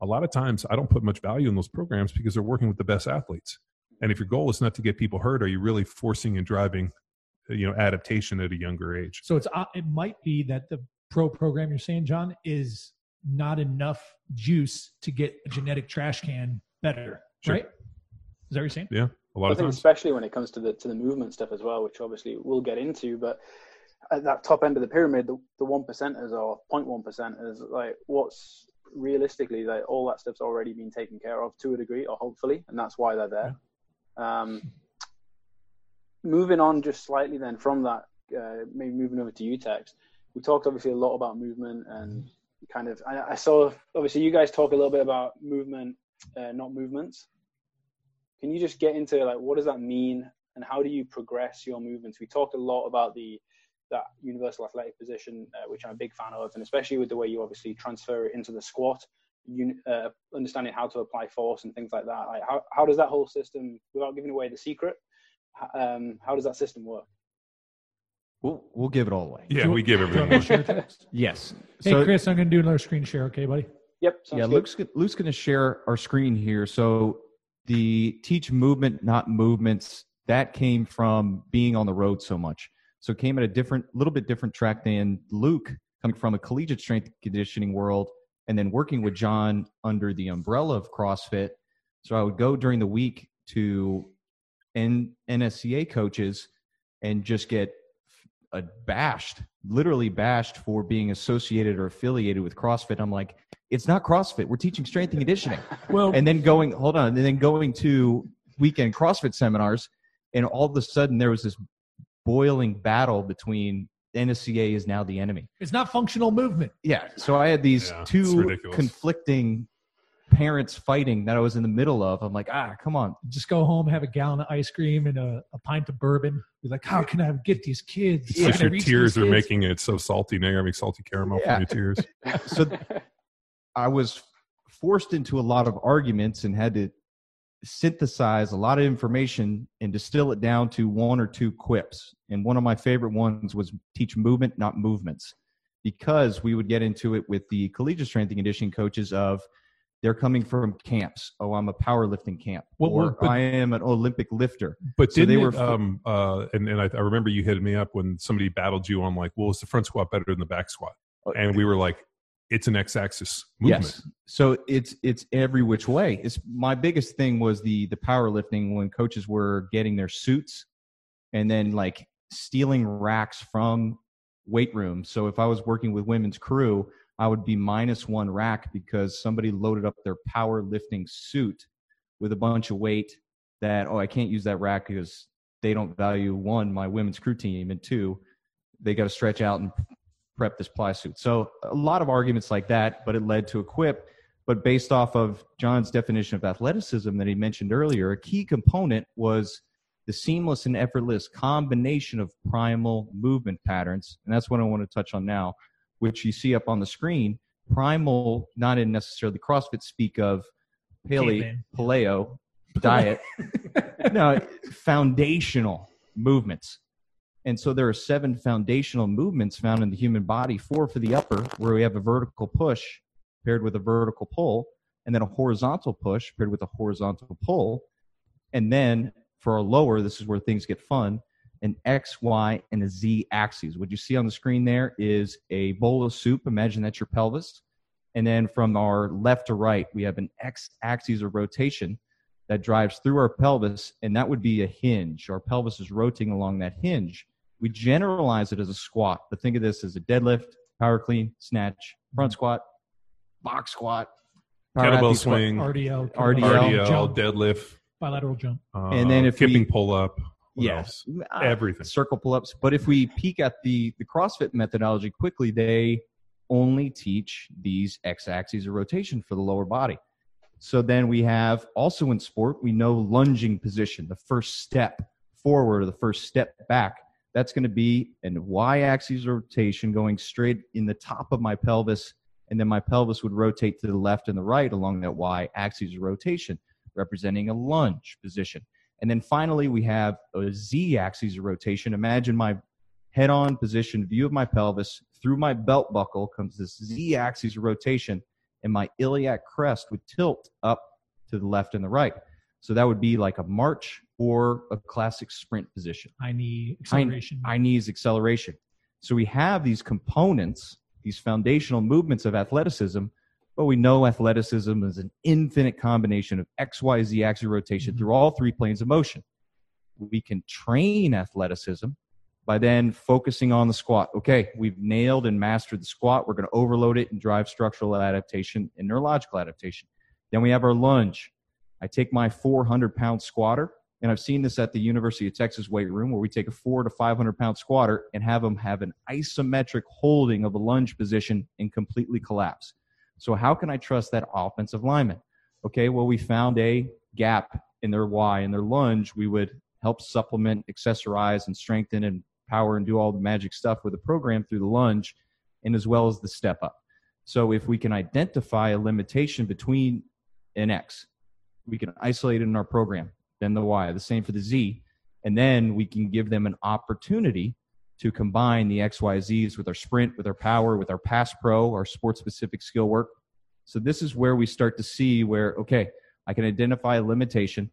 A lot of times, I don't put much value in those programs because they're working with the best athletes. And if your goal is not to get people hurt, are you really forcing and driving, you know, adaptation at a younger age? So it's uh, it might be that the pro program you're saying, John, is not enough juice to get a genetic trash can better, sure. right? Is that what you're saying? Yeah, a lot I of think times. especially when it comes to the to the movement stuff as well, which obviously we'll get into. But at that top end of the pyramid, the the one percenters or 0.1 percenters, like what's realistically like all that stuff's already been taken care of to a degree, or hopefully, and that's why they're there. Yeah. Um, moving on just slightly then from that, uh, maybe moving over to you, Tex. We talked obviously a lot about movement and kind of I, I, saw obviously you guys talk a little bit about movement uh, not movements. Can you just get into like what does that mean and how do you progress your movements? We talked a lot about the that universal athletic position uh, which i'm a big fan of and especially with the way you obviously transfer it into the squat you, uh, understanding how to apply force and things like that. Like how, how does that whole system without giving away the secret um, how does that system work We'll we'll give it all away. Yeah, we give everything. <laughs> yes. Hey, so, Chris, I'm going to do another screen share. Okay, buddy. Yep. Yeah, good. Luke's Luke's going to share our screen here. So the teach movement, not movements, that came from being on the road so much. So it came at a different, little bit different track than Luke coming from a collegiate strength conditioning world, and then working with John under the umbrella of CrossFit. So I would go during the week to N- NSCA coaches and just get uh, bashed, literally bashed for being associated or affiliated with CrossFit. I'm like, it's not CrossFit. We're teaching strength and conditioning. <laughs> Well, and then going, hold on, and then going to weekend CrossFit seminars, and all of a sudden there was this boiling battle between NSCA is now the enemy. it's not functional movement. Yeah. So I had these Yeah, two conflicting parents fighting that I was in the middle of. I'm like, ah, come on. Just go home, have a gallon of ice cream and a, a pint of bourbon. Be like, how can I get these kids? It's just your tears are kids?" making it so salty. Now you're having salty caramel Yeah. from your tears. <laughs> So I was forced into a lot of arguments and had to synthesize a lot of information and distill it down to one or two quips. And one of my favorite ones was teach movement, not movements, because we would get into it with the collegiate strength and conditioning coaches of they're coming from camps. Oh, I'm a powerlifting camp. What or but- I am an Olympic lifter. But So they were it, um uh and, and I, I remember you hitting me up when somebody battled you on like, well, is the front squat better than the back squat? And we were like, it's an x-axis movement. Yes. So it's it's every which way. It's my biggest thing was the the powerlifting when coaches were getting their suits and then like stealing racks from weight rooms. So if I was working with women's crew, I would be minus one rack because somebody loaded up their power lifting suit with a bunch of weight that oh I can't use that rack because they don't value one my women's crew team and two they got to stretch out and prep this ply suit. So a lot of arguments like that, but it led to a quip. But based off of John's definition of athleticism that he mentioned earlier, a key component was the seamless and effortless combination of primal movement patterns. And that's what I want to touch on now, which you see up on the screen. Primal, not in necessarily CrossFit speak of paleo, Caveman. paleo diet. <laughs> no, foundational movements. And so there are seven foundational movements found in the human body four for the upper, where we have a vertical push paired with a vertical pull, and then a horizontal push paired with a horizontal pull. And then for our lower, this is where things get fun an X, Y, and a Z axes. What you see on the screen there is a bowl of soup. Imagine that's your pelvis. And then from our left to right, we have an X axis of rotation that drives through our pelvis, and that would be a hinge. Our pelvis is rotating along that hinge. We generalize it as a squat, but think of this as a deadlift, power clean, snatch, front squat, box squat, power Kettlebell athlete squat. swing, RDL, RDL, RDL, jump, deadlift, bilateral jump. uh, And then if kipping we- pull up. What Yes. Uh, Everything. circle pull-ups. But if we peek at the the CrossFit methodology quickly, they only teach these x-axes of rotation for the lower body. So then we have also in sport, we know lunging position, the first step forward or the first step back. That's going to be an y-axis rotation going straight in the top of my pelvis, and then my pelvis would rotate to the left and the right along that y-axis rotation, representing a lunge position. And then finally, we have a Z axis of rotation. Imagine my head on position view of my pelvis. Through my belt buckle comes this Z axis of rotation, and my iliac crest would tilt up to the left and the right. So that would be like a march or a classic sprint position. I need acceleration. High knees acceleration. So we have these components, these foundational movements of athleticism, but we know athleticism is an infinite combination of X, Y, Z axis rotation Mhm. through all three planes of motion. We can train athleticism by then focusing on the squat. Okay, we've nailed and mastered the squat. We're going to overload it and drive structural adaptation and neurological adaptation. Then we have our lunge. I take my 400 pound squatter, and I've seen this at the University of Texas weight room where we take a four to 500 pound squatter and have them have an isometric holding of a lunge position and completely collapse. So, how can I trust that offensive lineman? Okay, well, we found a gap in their Y in their lunge. We would help supplement, accessorize, and strengthen and power and do all the magic stuff with the program through the lunge and as well as the step up. So, if we can identify a limitation between an X, we can isolate it in our program, then the Y, the same for the Z, and then we can give them an opportunity to combine the XYZs with our sprint, with our power, with our pass pro, our sports specific skill work. So this is where we start to see where, okay, I can identify a limitation.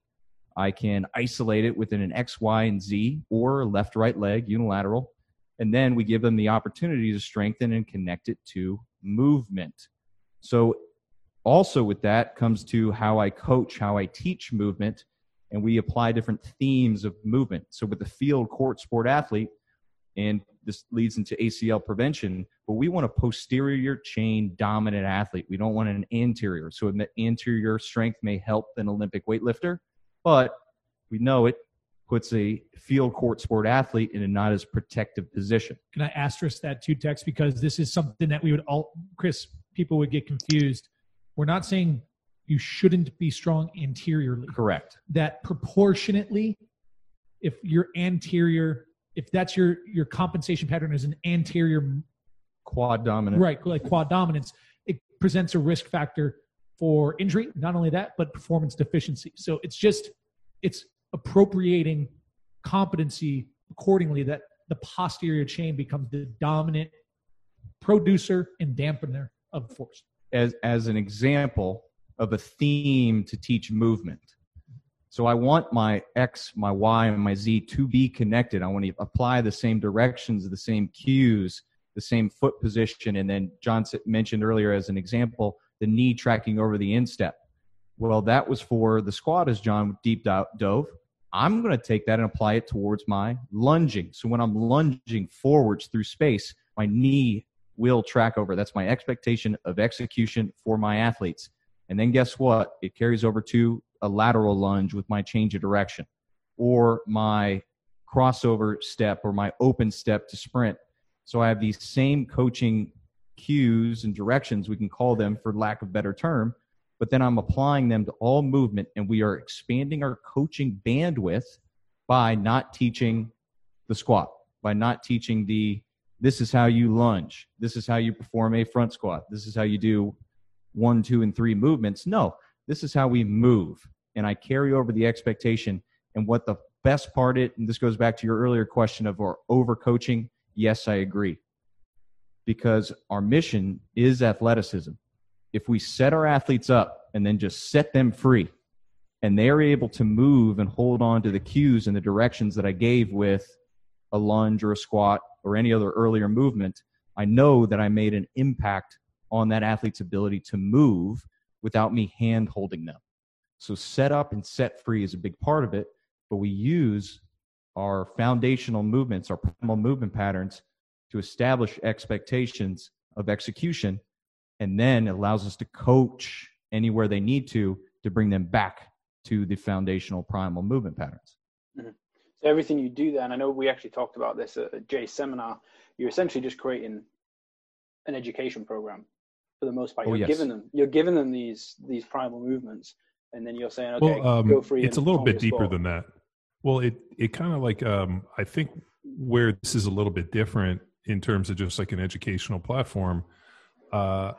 I can isolate it within an X, Y, and Z or left, right leg, unilateral. And then we give them the opportunity to strengthen and connect it to movement. So also with that comes to how I coach, how I teach movement. and we apply different themes of movement. So with the field court sport athlete, and this leads into ACL prevention, but we want a posterior chain dominant athlete. We don't want an anterior. So the anterior strength may help an Olympic weightlifter, but we know it puts a field court sport athlete in a not as protective position. Can I asterisk that too, Tex? Because this is something that we would all, Chris, people would get confused. We're not saying you shouldn't be strong anteriorly. Correct. That proportionately, if your anterior, if that's your your compensation pattern is an anterior Quad dominant. right, like quad dominance, it presents a risk factor for injury. Not only that, but performance deficiency. So it's just it's appropriating competency accordingly that the posterior chain becomes the dominant producer and dampener of force. as as an example of a theme to teach movement. So I want my X, my Y, and my Z to be connected. I want to apply the same directions, the same cues, the same foot position. And then John mentioned earlier as an example, the knee tracking over the instep. Well, that was for the squat as John deep dove. I'm going to take that and apply it towards my lunging. So when I'm lunging forwards through space, my knee will track over. That's my expectation of execution for my athletes. And then guess what? It carries over to a lateral lunge with my change of direction or my crossover step or my open step to sprint. So I have these same coaching cues and directions, we can call them for lack of better term, but then I'm applying them to all movement and we are expanding our coaching bandwidth by not teaching the squat, by not teaching the this is how you lunge, this is how you perform a front squat, this is how you do one, two, and three movements. No, this is how we move. And I carry over the expectation. And what the best part it, and this goes back to your earlier question of our overcoaching. Yes, I agree. Because our mission is athleticism. If we set our athletes up and then just set them free, and they're able to move and hold on to the cues and the directions that I gave with a lunge or a squat or any other earlier movement, I know that I made an impact on that athlete's ability to move without me hand holding them. So set up and set free is a big part of it, but we use our foundational movements, our primal movement patterns to establish expectations of execution and then it allows us to coach anywhere they need to to bring them back to the foundational primal movement patterns. Mm-hmm. So everything you do there, and I know we actually talked about this at Jay's seminar, you're essentially just creating an education program for the most part. Oh, You're yes. giving them you're giving them these these primal movements and then you're saying, okay, well, um, go free. it's a little bit deeper than that. Well, it it kind of like um, I think where this is a little bit different in terms of just like an educational platform. Uh,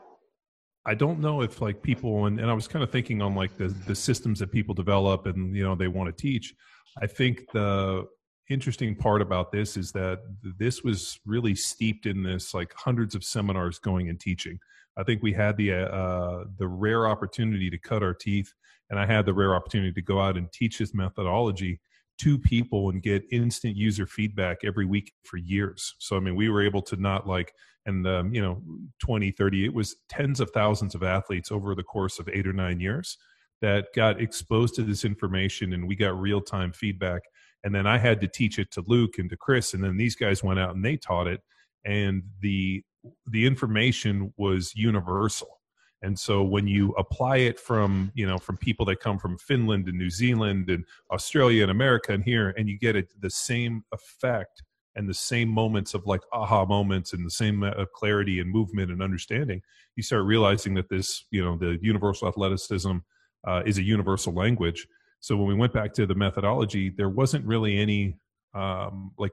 I don't know if like people and, and I was kind of thinking on like the the systems that people develop and you know they want to teach. I think the interesting part about this is that this was really steeped in this like hundreds of seminars going and teaching. I think we had the uh, the rare opportunity to cut our teeth, and I had the rare opportunity to go out and teach this methodology to people and get instant user feedback every week for years. So I mean, we were able to not like and um, you know 20 30 it was tens of thousands of athletes over the course of 8 or 9 years that got exposed to this information and we got real-time feedback and then I had to teach it to Luke and to Chris and then these guys went out and they taught it and the the information was universal. And so when you apply it from you know from people that come from finland and new zealand and australia and america and here and you get it the same effect and the same moments of like aha moments and the same uh, clarity and movement and understanding you start realizing that this you know the universal athleticism uh, is a universal language. So when we went back to the methodology there wasn't really any um, like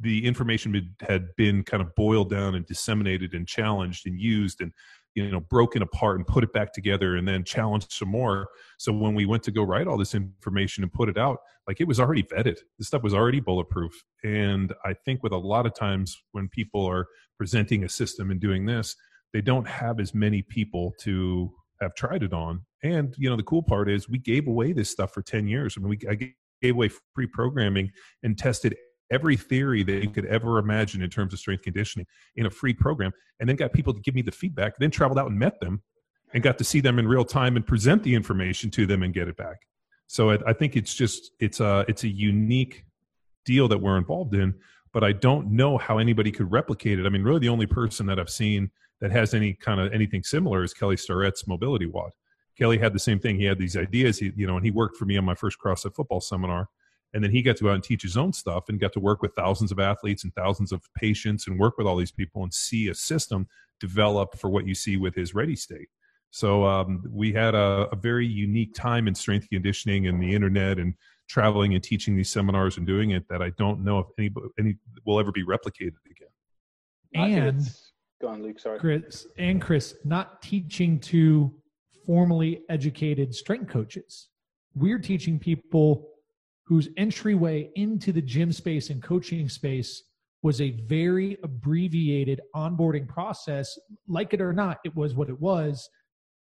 the information had- been kind of boiled down and disseminated and challenged and used and you know broken apart and put it back together and then challenged some more. So when we went to go write all this information and put it out like it was already vetted. This stuff was already bulletproof. And i think with a lot of times when people are presenting a system and doing this they don't have as many people to have tried it on. And you know the cool part is we gave away this stuff for 10 years. I mean we I gave away free programming and tested every theory that you could ever imagine in terms of strength conditioning in a free program and then got people to give me the feedback then traveled out and met them and got to see them in real time and present the information to them and get it back So I, I think it's just it's a it's a unique deal that we're involved in, but I don't know how anybody could replicate it. I mean, really, the only person that I've seen that has any kind of anything similar is Kelly Starrett's Mobility WOD. Kelly had the same thing. He had these ideas, he, you know, and he worked for me on my first CrossFit football seminar. And then he got to go out and teach his own stuff and got to work with thousands of athletes and thousands of patients and work with all these people and see a system develop for what you see with his ready state. So um, we had a, a, very unique time in strength conditioning and the internet and traveling and teaching these seminars and doing it that I don't know if any any will ever be replicated again. And go on, Luke. Sorry, Chris and Chris, not teaching to formally educated strength coaches. We're teaching people whose entryway into the gym space and coaching space was a very abbreviated onboarding process. Like it or not, it was what it was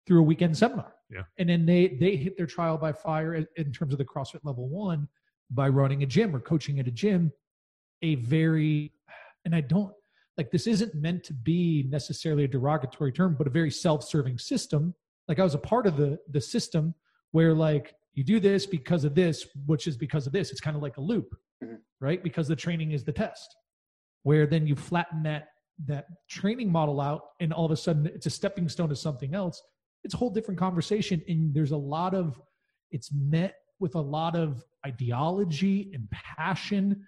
through a weekend seminar. Yeah. And then they they hit their trial by fire in terms of the CrossFit level one by running a gym or coaching at a gym. A very and I don't like this isn't meant to be necessarily a derogatory term, but a very self-serving system. Like I was a part of the the system where like you do this because of this, which is because of this. It's kind of like a loop, mm-hmm. right? Because the training is the test. Where then you flatten that that training model out and all of a sudden it's a stepping stone to something else it's a whole different conversation and there's a lot of it's met with a lot of ideology and passion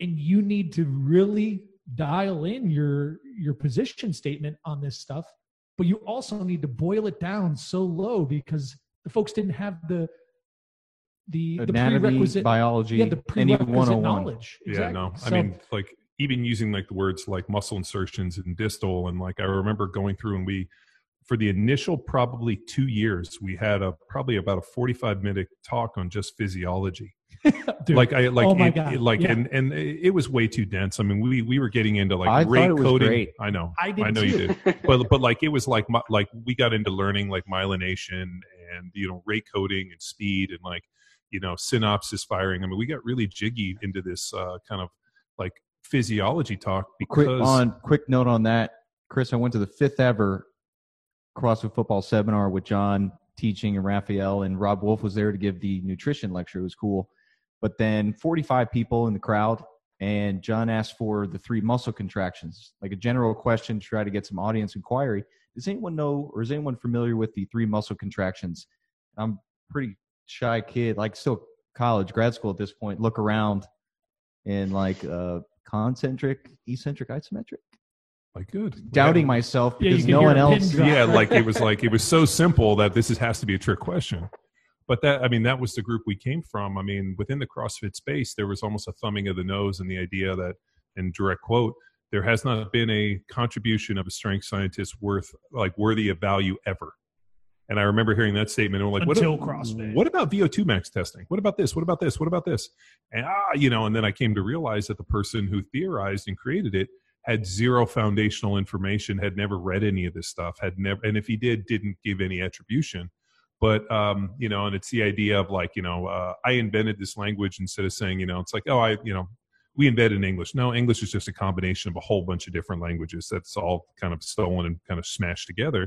and you need to really dial in your your position statement on this stuff but you also need to boil it down so low because the folks didn't have the the, the prerequisite biology yeah, the prerequisite knowledge exactly. yeah no i so, mean like even using like the words like muscle insertions and distal and like i remember going through and we for the initial probably two years, we had a probably about a 45 minute talk on just physiology. <laughs> Dude, like I like oh it, it, like yeah. and and it was way too dense. I mean, we we were getting into like I rate coding. Great. I know, I, I know too. you did, <laughs> but but like it was like my, like we got into learning like myelination and you know rate coding and speed and like you know synapses firing. I mean, we got really jiggy into this uh, kind of like physiology talk because quick on quick note on that, Chris. I went to the fifth ever CrossFit football seminar with John teaching and Raphael, and Robb Wolf was there to give the nutrition lecture. It was cool. But then 45 people in the crowd, and John asked for the three muscle contractions, like a general question to try to get some audience inquiry. Does anyone know or is anyone familiar with the three muscle contractions? I'm pretty shy kid, like still college, grad school at this point. Look around and like uh, concentric, eccentric, isometric like good doubting yeah. myself because yeah, no one else yeah like it was <laughs> like it was so simple that this is, has to be a trick question but that i mean that was the group we came from i mean within the crossfit space there was almost a thumbing of the nose and the idea that in direct quote there has not been a contribution of a strength scientist worth like worthy of value ever and I remember hearing that statement and we're like, Until what, CrossFit. what about VO2 max testing? What about this? What about this? What about this? And ah, you know, and then I came to realize that the person who theorized and created it had zero foundational information, had never read any of this stuff, had never, and if he did, didn't give any attribution. But um, you know, and it's the idea of like, you know, uh, I invented this language instead of saying, you know, it's like, oh, I, you know, we invented English. No, English is just a combination of a whole bunch of different languages that's all kind of stolen and kind of smashed together.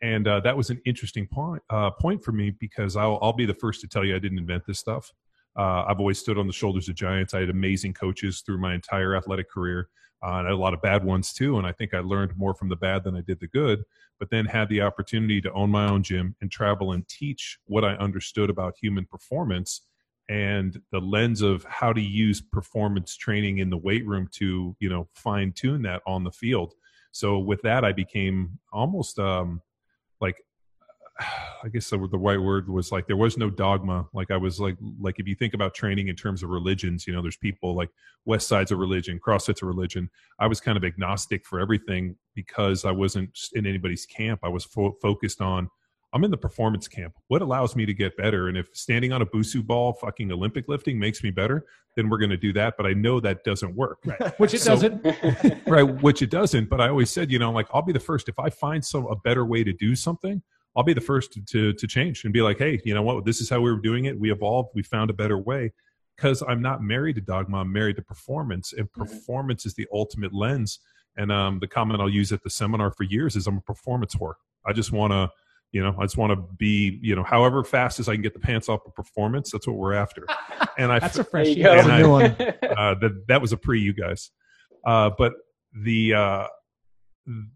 And uh, that was an interesting point uh, point for me because I'll, I'll be the first to tell you I didn't invent this stuff. Uh, I've always stood on the shoulders of giants. I had amazing coaches through my entire athletic career uh, and a lot of bad ones too. And I think I learned more from the bad than I did the good. But then had the opportunity to own my own gym and travel and teach what I understood about human performance and the lens of how to use performance training in the weight room to you know fine tune that on the field. So with that, I became almost um, like <sighs> I guess the, the right word was like there was no dogma. Like I was like like if you think about training in terms of religions, you know, there's people like Westside's a religion, CrossFit's a religion. I was kind of agnostic for everything because I wasn't in anybody's camp. I was fo- focused on I'm in the performance camp. What allows me to get better? And if standing on a BOSU ball, fucking Olympic lifting makes me better, then we're going to do that. But I know that doesn't work. Right. <laughs> Which it so, doesn't. <laughs> right. Which it doesn't. But I always said, you know, like I'll be the first if I find some a better way to do something. I'll be the first to, to, to change and be like, hey, you know what? This is how we were doing it. We evolved. We found a better way. Because I'm not married to dogma. I'm married to performance, and mm-hmm. performance is the ultimate lens. And um, the comment I'll use at the seminar for years is, I'm a performance whore. I just want to You know, I just want to be, you know, however fast as I can get the pants off of performance. That's what we're after. <laughs> And I, That's a fresh. you go. That's a And new I- one. uh, that that was a pre you guys. Uh, but the uh,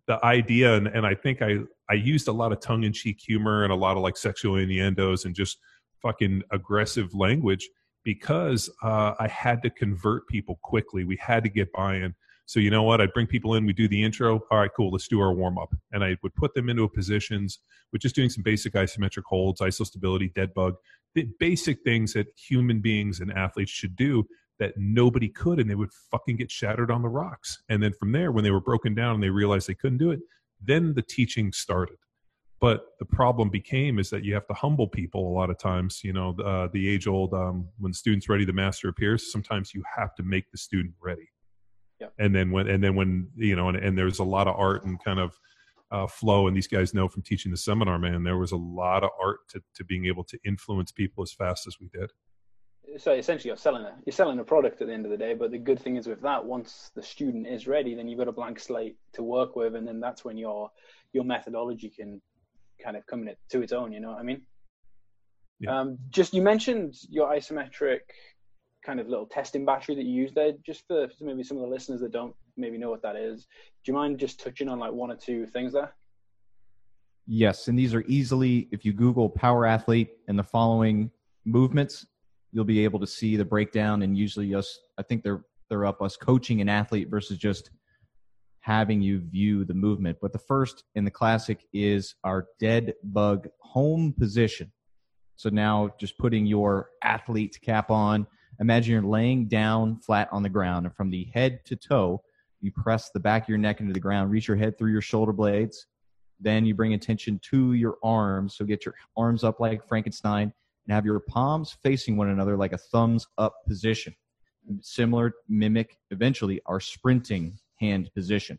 the idea, and, and I think I I used a lot of tongue in cheek humor and a lot of like sexual innuendos and just fucking aggressive language because uh, I had to convert people quickly. We had to get buy in. So you know what? I'd bring people in. We do the intro. All right, cool. Let's do our warm up, and I would put them into positions with just doing some basic isometric holds, isostability, dead bug, the basic things that human beings and athletes should do that nobody could and they would fucking get shattered on the rocks and then from there when they were broken down and they realized they couldn't do it then the teaching started but the problem became is that you have to humble people a lot of times you know uh, the age old um, when the student's ready the master appears sometimes you have to make the student ready Yep. and then when and then when you know and, and there's a lot of art and kind of uh, flow and these guys know from teaching the seminar man there was a lot of art to, to being able to influence people as fast as we did so essentially you're selling a you're selling a product at the end of the day but the good thing is with that once the student is ready then you've got a blank slate to work with and then that's when your your methodology can kind of come in it to its own you know what i mean Yeah. um, just you mentioned your isometric kind of little testing battery that you use there just for, maybe some of the listeners that don't maybe know what that is do you mind just touching on like one or two things there Yes, and these are easily, if you Google power athlete and the following movements, you'll be able to see the breakdown. And usually, us, I think they're they're up us coaching an athlete versus just having you view the movement. But the first in the classic is our dead bug home position. So now, just putting your athlete cap on. Imagine you're laying down flat on the ground, and from the head to toe, you press the back of your neck into the ground, reach your head through your shoulder blades then you bring attention to your arms. So get your arms up like Frankenstein and have your palms facing one another like a thumbs up position. Similar, mimic eventually our sprinting hand position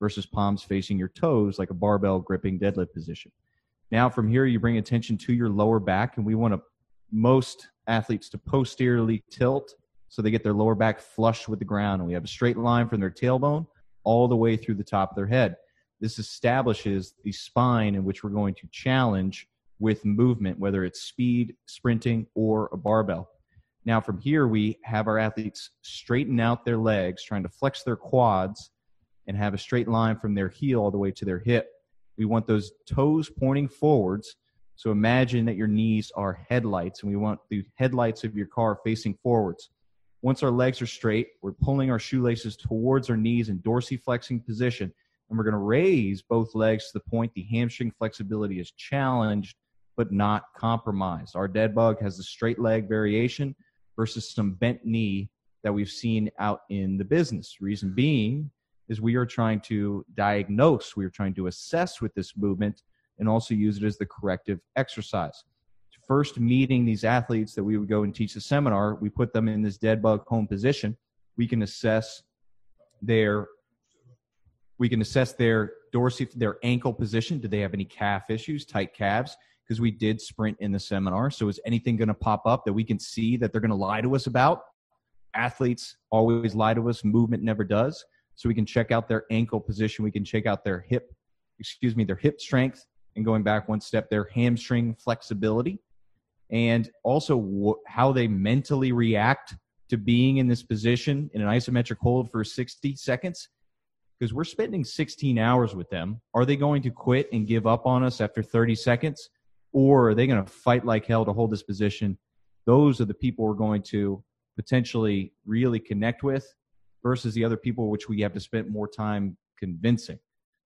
versus palms facing your toes like a barbell gripping deadlift position. Now, from here, you bring attention to your lower back, and we want to most athletes to posteriorly tilt so they get their lower back flush with the ground. And we have a straight line from their tailbone all the way through the top of their head this establishes the spine in which we're going to challenge with movement, whether it's speed, sprinting, or a barbell. Now, from here, we have our athletes straighten out their legs, trying to flex their quads and have a straight line from their heel all the way to their hip. We want those toes pointing forwards. So imagine that your knees are headlights, and we want the headlights of your car facing forwards. Once our legs are straight, we're pulling our shoelaces towards our knees in dorsiflexing position and we're going to raise both legs to the point the hamstring flexibility is challenged but not compromised. Our dead bug has the straight leg variation versus some bent knee that we've seen out in the business. Reason being is we are trying to diagnose, we are trying to assess with this movement and also use it as the corrective exercise. First meeting these athletes that we would go and teach the seminar, we put them in this dead bug home position. We can assess their we can assess their dorsal their ankle position. Do they have any calf issues tight calves? Because we did sprint in the seminar. So is anything going to pop up that we can see that they're going to lie to us about? Athletes always lie to us. Movement never does. So we can check out their ankle position. We can check out their hip excuse me their hip strength and going back one step their hamstring flexibility and also wh- how they mentally react to being in this position in an isometric hold for 60 seconds because we're spending 16 hours with them. Are they going to quit and give up on us after 30 seconds? Or are they going to fight like hell to hold this position? Those are the people we're going to potentially really connect with versus the other people which we have to spend more time convincing.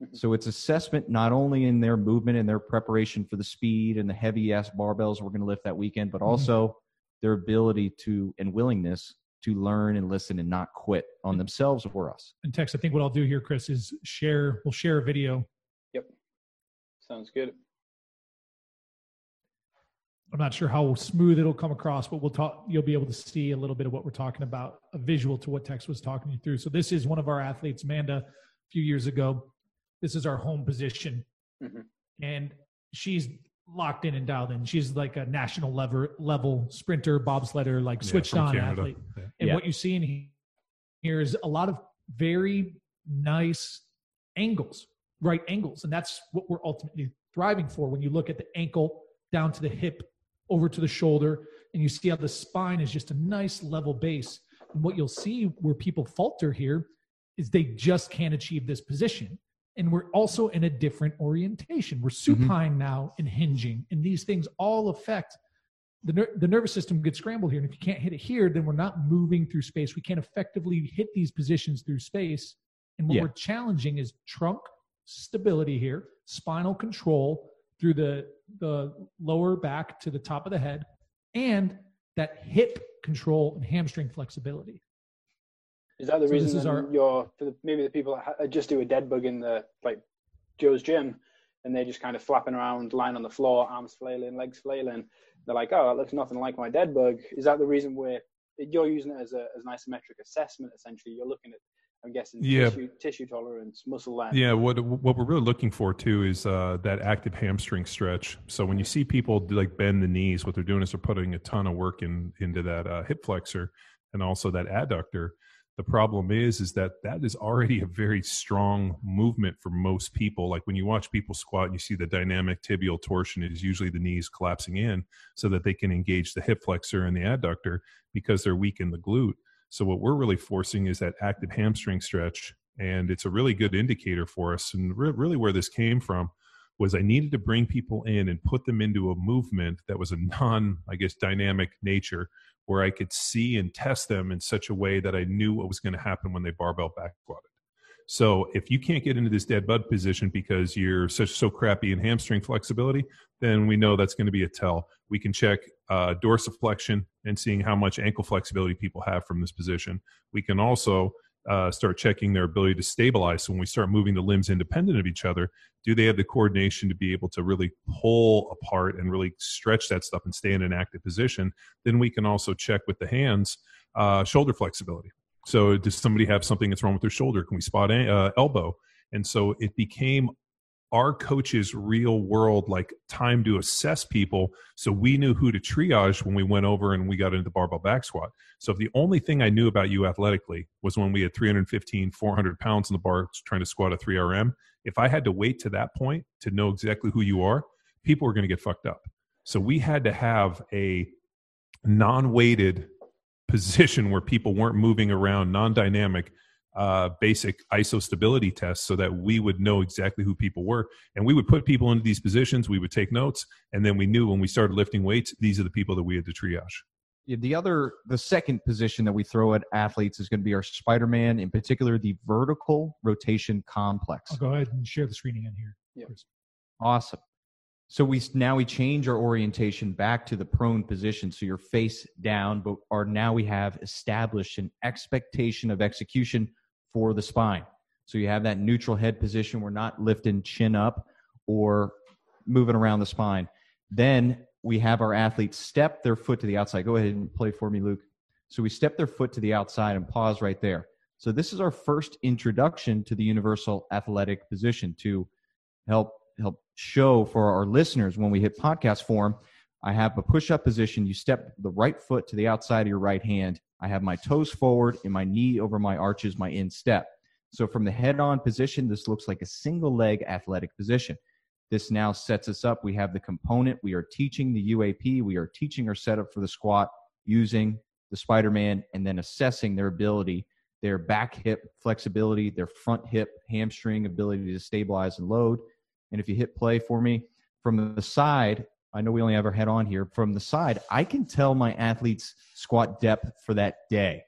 Mm-hmm. So it's assessment not only in their movement and their preparation for the speed and the heavy ass barbells we're going to lift that weekend, but mm-hmm. also their ability to and willingness to learn and listen and not quit on mm-hmm. themselves or us. And Tex, I think what I'll do here, Chris, is share. We'll share a video. Yep, sounds good I'm not sure how smooth it'll come across, but we'll talk. You'll be able to see a little bit of what we're talking about, a visual to what Tex was talking you through. So this is one of our athletes, Amanda, a few years ago. This is our home position, Mhm. and she's locked in and dialed in. She's like a national level level sprinter, bobsledder, like switched from on Canada. athlete. Yeah. And Yeah. what you see in here is a lot of very nice angles, right angles. And that's what we're ultimately thriving for when you look at the ankle down to the hip, over to the shoulder, and you see how the spine is just a nice level base. And what you'll see where people falter here is they just can't achieve this position. And we're also in a different orientation. We're Mm-hmm. supine now and hinging, and these things all affect the, ner- the nervous system gets scrambled here. And if you can't hit it here, then we're not moving through space. We can't effectively hit these positions through space. And what Yeah. we're challenging is trunk stability here, spinal control through the, the lower back to the top of the head, and that hip control and hamstring flexibility. Is that the So reason is our- you're for the, maybe the people that ha- just do a dead bug in the like Joe's gym and they're just kind of flapping around, lying on the floor, arms flailing, legs flailing. They're like, oh, that looks nothing like my dead bug. Is that the reason where you're using it as, a, as an isometric assessment? Essentially, you're looking at, I'm guessing, Yeah. tissue, tissue tolerance, muscle length. Yeah, what what we're really looking for too is uh, that active hamstring stretch. So when you see people do, like bend the knees, what they're doing is they're putting a ton of work in into that uh, hip flexor and also that adductor. The problem is is that that is already a very strong movement for most people. Like when you watch people squat, and you see the dynamic tibial torsion is usually the knees collapsing in so that they can engage the hip flexor and the adductor because they're weak in the glute. So what we're really forcing is that active hamstring stretch, and it's a really good indicator for us. And re- really, where this came from was I needed to bring people in and put them into a movement that was a non, I guess, dynamic nature, where I could see and test them in such a way that I knew what was going to happen when they barbell back squatted. So if you can't get into this dead bug position because you're such so crappy in hamstring flexibility, then we know that's going to be a tell. We can check uh, dorsiflexion and seeing how much ankle flexibility people have from this position. We can also uh, start checking their ability to stabilize. So when we start moving the limbs independent of each other, do they have the coordination to be able to really pull apart and really stretch that stuff and stay in an active position? Then we can also check with the hands uh, shoulder flexibility. So does somebody have something that's wrong with their shoulder? Can we spot a, uh, elbow? And so it became our coaches real world like time to assess people so we knew who to triage when we went over and we got into the barbell back squat. So if the only thing i knew about you athletically was when we had 315 400 pounds in the bar trying to squat a 3rm if i had to wait to that point to know exactly who you are people were going to get fucked up. So we had to have a non-weighted position where people weren't moving around non-dynamic uh, basic ISO stability tests so that we would know exactly who people were. And we would put people into these positions, we would take notes, and then we knew when we started lifting weights, these are the people that we had to triage. Yeah, the other, the second position that we throw at athletes is going to be our Spider Man, in particular, the vertical rotation complex. I'll go ahead and share the screen again here. Yeah. Chris. Awesome. So we now we change our orientation back to the prone position, so you're face down, but are now we have established an expectation of execution for the spine. So you have that neutral head position. We're not lifting chin up or moving around the spine. Then we have our athletes step their foot to the outside. Go ahead and play for me, Luke. So we step their foot to the outside and pause right there. So this is our first introduction to the universal athletic position to help help show for our listeners when we hit podcast form. I have a push up position. You step the right foot to the outside of your right hand. I have my toes forward and my knee over my arches, my instep. So from the head on position, this looks like a single leg athletic position. This now sets us up. We have the component. We are teaching the UAP. We are teaching our setup for the squat using the Spider Man and then assessing their ability, their back hip flexibility, their front hip hamstring ability to stabilize and load. And if you hit play for me from the side, I know we only have our head on here. From the side, I can tell my athletes' squat depth for that day.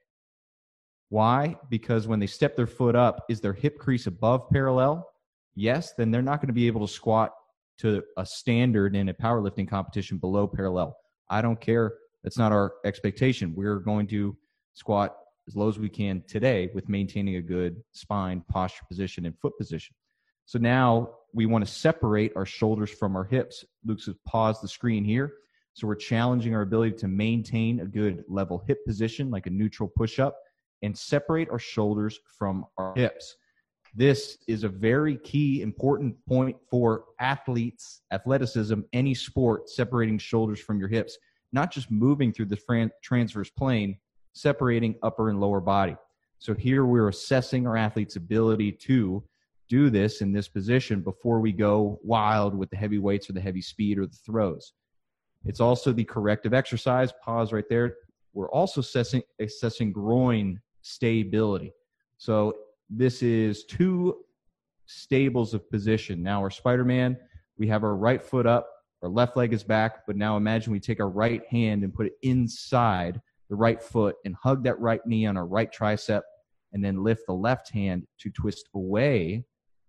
Why? Because when they step their foot up, is their hip crease above parallel? Yes, then they're not going to be able to squat to a standard in a powerlifting competition below parallel. I don't care. That's not our expectation. We're going to squat as low as we can today with maintaining a good spine, posture position, and foot position. So now we want to separate our shoulders from our hips. Luke's has paused the screen here. So we're challenging our ability to maintain a good level hip position, like a neutral push up, and separate our shoulders from our hips. This is a very key, important point for athletes, athleticism, any sport, separating shoulders from your hips, not just moving through the transverse plane, separating upper and lower body. So here we're assessing our athlete's ability to do this in this position before we go wild with the heavy weights or the heavy speed or the throws. It's also the corrective exercise. Pause right there. We're also assessing, assessing groin stability. So this is two stables of position. Now, our Spider Man, we have our right foot up, our left leg is back, but now imagine we take our right hand and put it inside the right foot and hug that right knee on our right tricep and then lift the left hand to twist away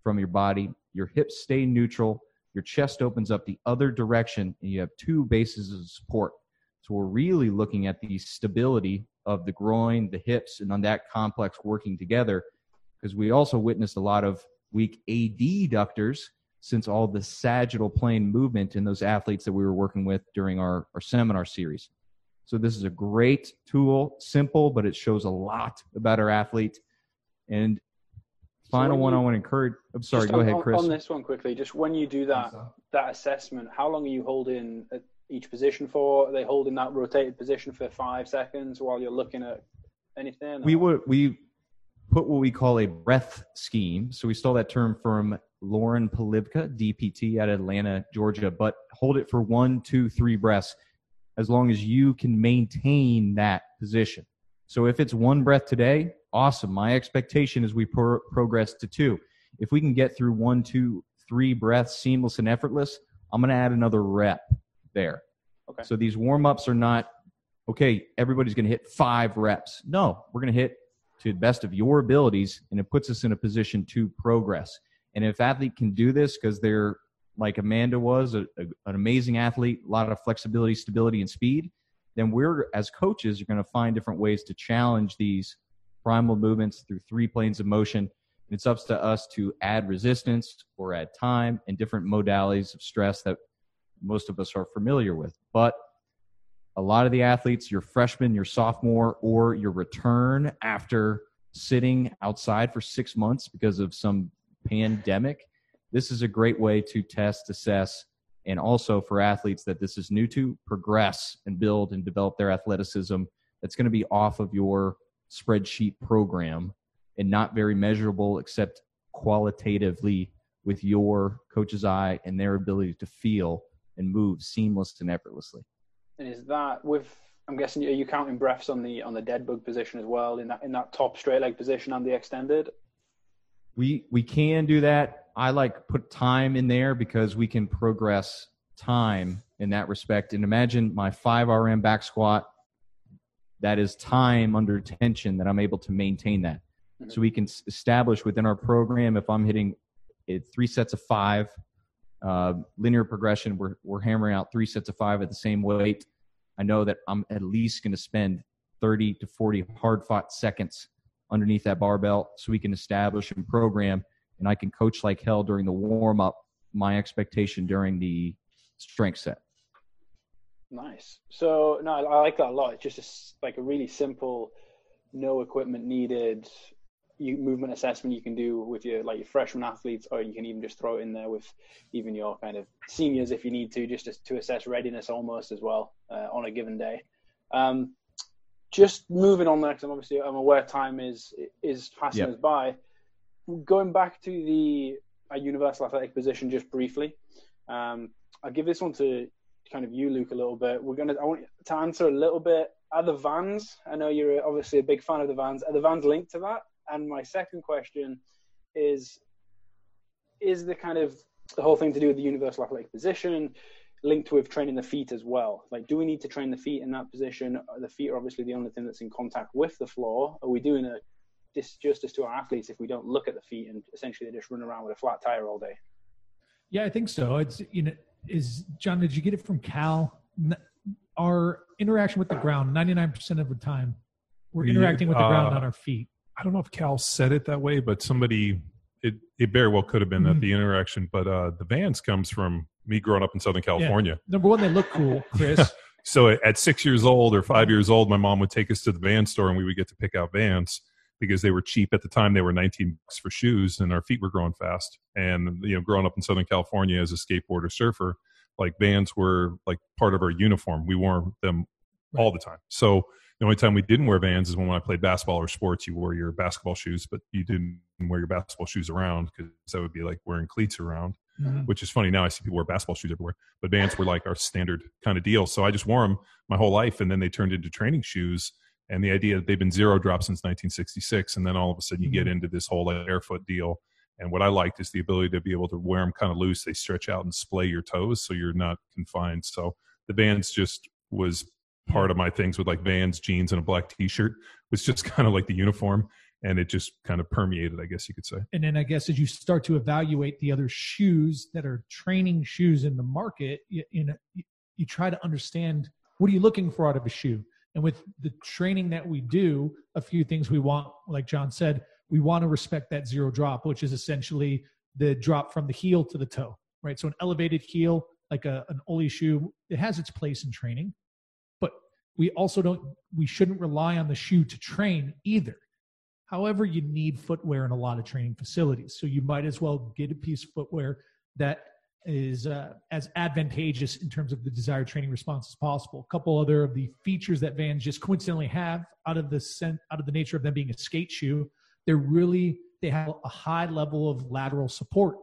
from your body. Your hips stay neutral. Your chest opens up the other direction, and you have two bases of support. So we're really looking at the stability of the groin, the hips, and on that complex working together because we also witnessed a lot of weak adductors since all the sagittal plane movement in those athletes that we were working with during our, our seminar series. So this is a great tool, simple, but it shows a lot about our athlete. And final So one when I you- want to encourage. I'm sorry, Just go on, ahead, Chris. On this one quickly, just when you do that that assessment, how long are you holding at each position for? Are they holding that rotated position for five seconds while you're looking at anything? we or- would we put what we call a breath scheme. So we stole that term from Lauren Polivka, DPT at Atlanta, Georgia. But hold it for one, two, three breaths, as long as you can maintain that position. So if it's one breath today, awesome. My expectation is we pro- progress to two. If we can get through one, two, three breaths seamless and effortless, I'm going to add another rep there. Okay. So these warm ups are not okay, everybody's going to hit five reps. No, we're going to hit to the best of your abilities, and it puts us in a position to progress. And if athlete can do this because they're like Amanda was, a, a- an amazing athlete, a lot of flexibility, stability, and speed, then we're as coaches are going to find different ways to challenge these primal movements through three planes of motion. And it's up to us to add resistance or add time and different modalities of stress that most of us are familiar with. But a lot of the athletes, your freshman, your sophomore, or your return after sitting outside for six months because of some pandemic, this is a great way to test, assess, and also for athletes that this is new to progress and build and develop their athleticism that's going to be off of your spreadsheet program and not very measurable except qualitatively with your coach's eye and their ability to feel and move seamless and effortlessly. And is that with? I'm guessing are you counting breaths on the on the dead bug position as well in that in that top straight leg position and the extended? we we can do that i like put time in there because we can progress time in that respect and imagine my 5 rm back squat that is time under tension that i'm able to maintain that. So we can s- establish within our program if i'm hitting it, three sets of five uh, linear progression we're, we're hammering out three sets of five at the same weight. I know that i'm at least going to spend 30 to 40 hard fought seconds underneath that barbell so we can establish and program and I can coach like hell during the warm up my expectation during the strength set. Nice. So no, I I like that a lot. It's just a like a really simple, no equipment needed, you, movement assessment you can do with your like your freshman athletes, or you can even just throw it in there with even your kind of seniors if you need to, just to, to assess readiness almost as well uh, on a given day. Um, just moving on there, because I'm obviously I'm aware time is is passing Yep. us by. Going back to the uh, universal athletic position just briefly, um, I'll give this one to kind of you, Luke, a little bit. We're gonna I want to answer a little bit. Are the vans? I know you're obviously a big fan of the vans. Are the vans linked to that? And my second question is: Is the kind of the whole thing to do with the universal athletic position linked with training the feet as well? Like, do we need to train the feet in that position? The feet are obviously the only thing that's in contact with the floor. Are we doing a disjustice to our athletes if we don't look at the feet and essentially they just run around with a flat tire all day? Yeah, I think so. It's you know, is John? Did you get it from Cal? Our interaction with the ground, ninety nine percent of the time, we're interacting with the ground uh, on our feet. I don't know if Cal said it that way, but somebody it it very well could have been Mhm. at the interaction. But uh, the Vans comes from me growing up in Southern California. Number one, they look cool, Chris. <laughs> So at six years old or five years old, my mom would take us to the van store and we would get to pick out Vans because they were cheap at the time. They were 19 bucks for shoes and our feet were growing fast. And, you know, growing up in Southern California as a skateboarder surfer, like Vans were like part of our uniform. We wore them all the time. So The only time we didn't wear Vans is when, I played basketball or sports. You wore your basketball shoes, but you didn't wear your basketball shoes around because that would be like wearing cleats around. Mhm. Which is funny now. I see people wear basketball shoes everywhere, but Vans were like our standard kind of deal. So I just wore them my whole life, and then they turned into training shoes. And the idea that they've been zero drop since 1966, and then all of a sudden you get Mhm. into this whole like, barefoot deal. And what I liked is the ability to be able to wear them kind of loose. They stretch out and splay your toes, so you're not confined. So the Vans just was part of my things with like Vans jeans and a black T-shirt was just <laughs> kind of like the uniform, and it just kind of permeated, I guess you could say. and then I guess as you start to evaluate the other shoes that are training shoes in the market, you, you know, you try to understand what are you looking for out of a shoe. And with the training that we do, a few things we want, like John said, we want to respect that zero drop, which is essentially the drop from the heel to the toe, right? So an elevated heel, like a, an Oly shoe, it has its place in training, but we also don't, we shouldn't rely on the shoe to train either. However, you need footwear in a lot of training facilities. So you might as well get a piece of footwear that is uh, as advantageous in terms of the desired training response as possible. A couple other of the features that Vans just coincidentally have out of the sen- out of the nature of them being a skate shoe, they're really they have a high level of lateral support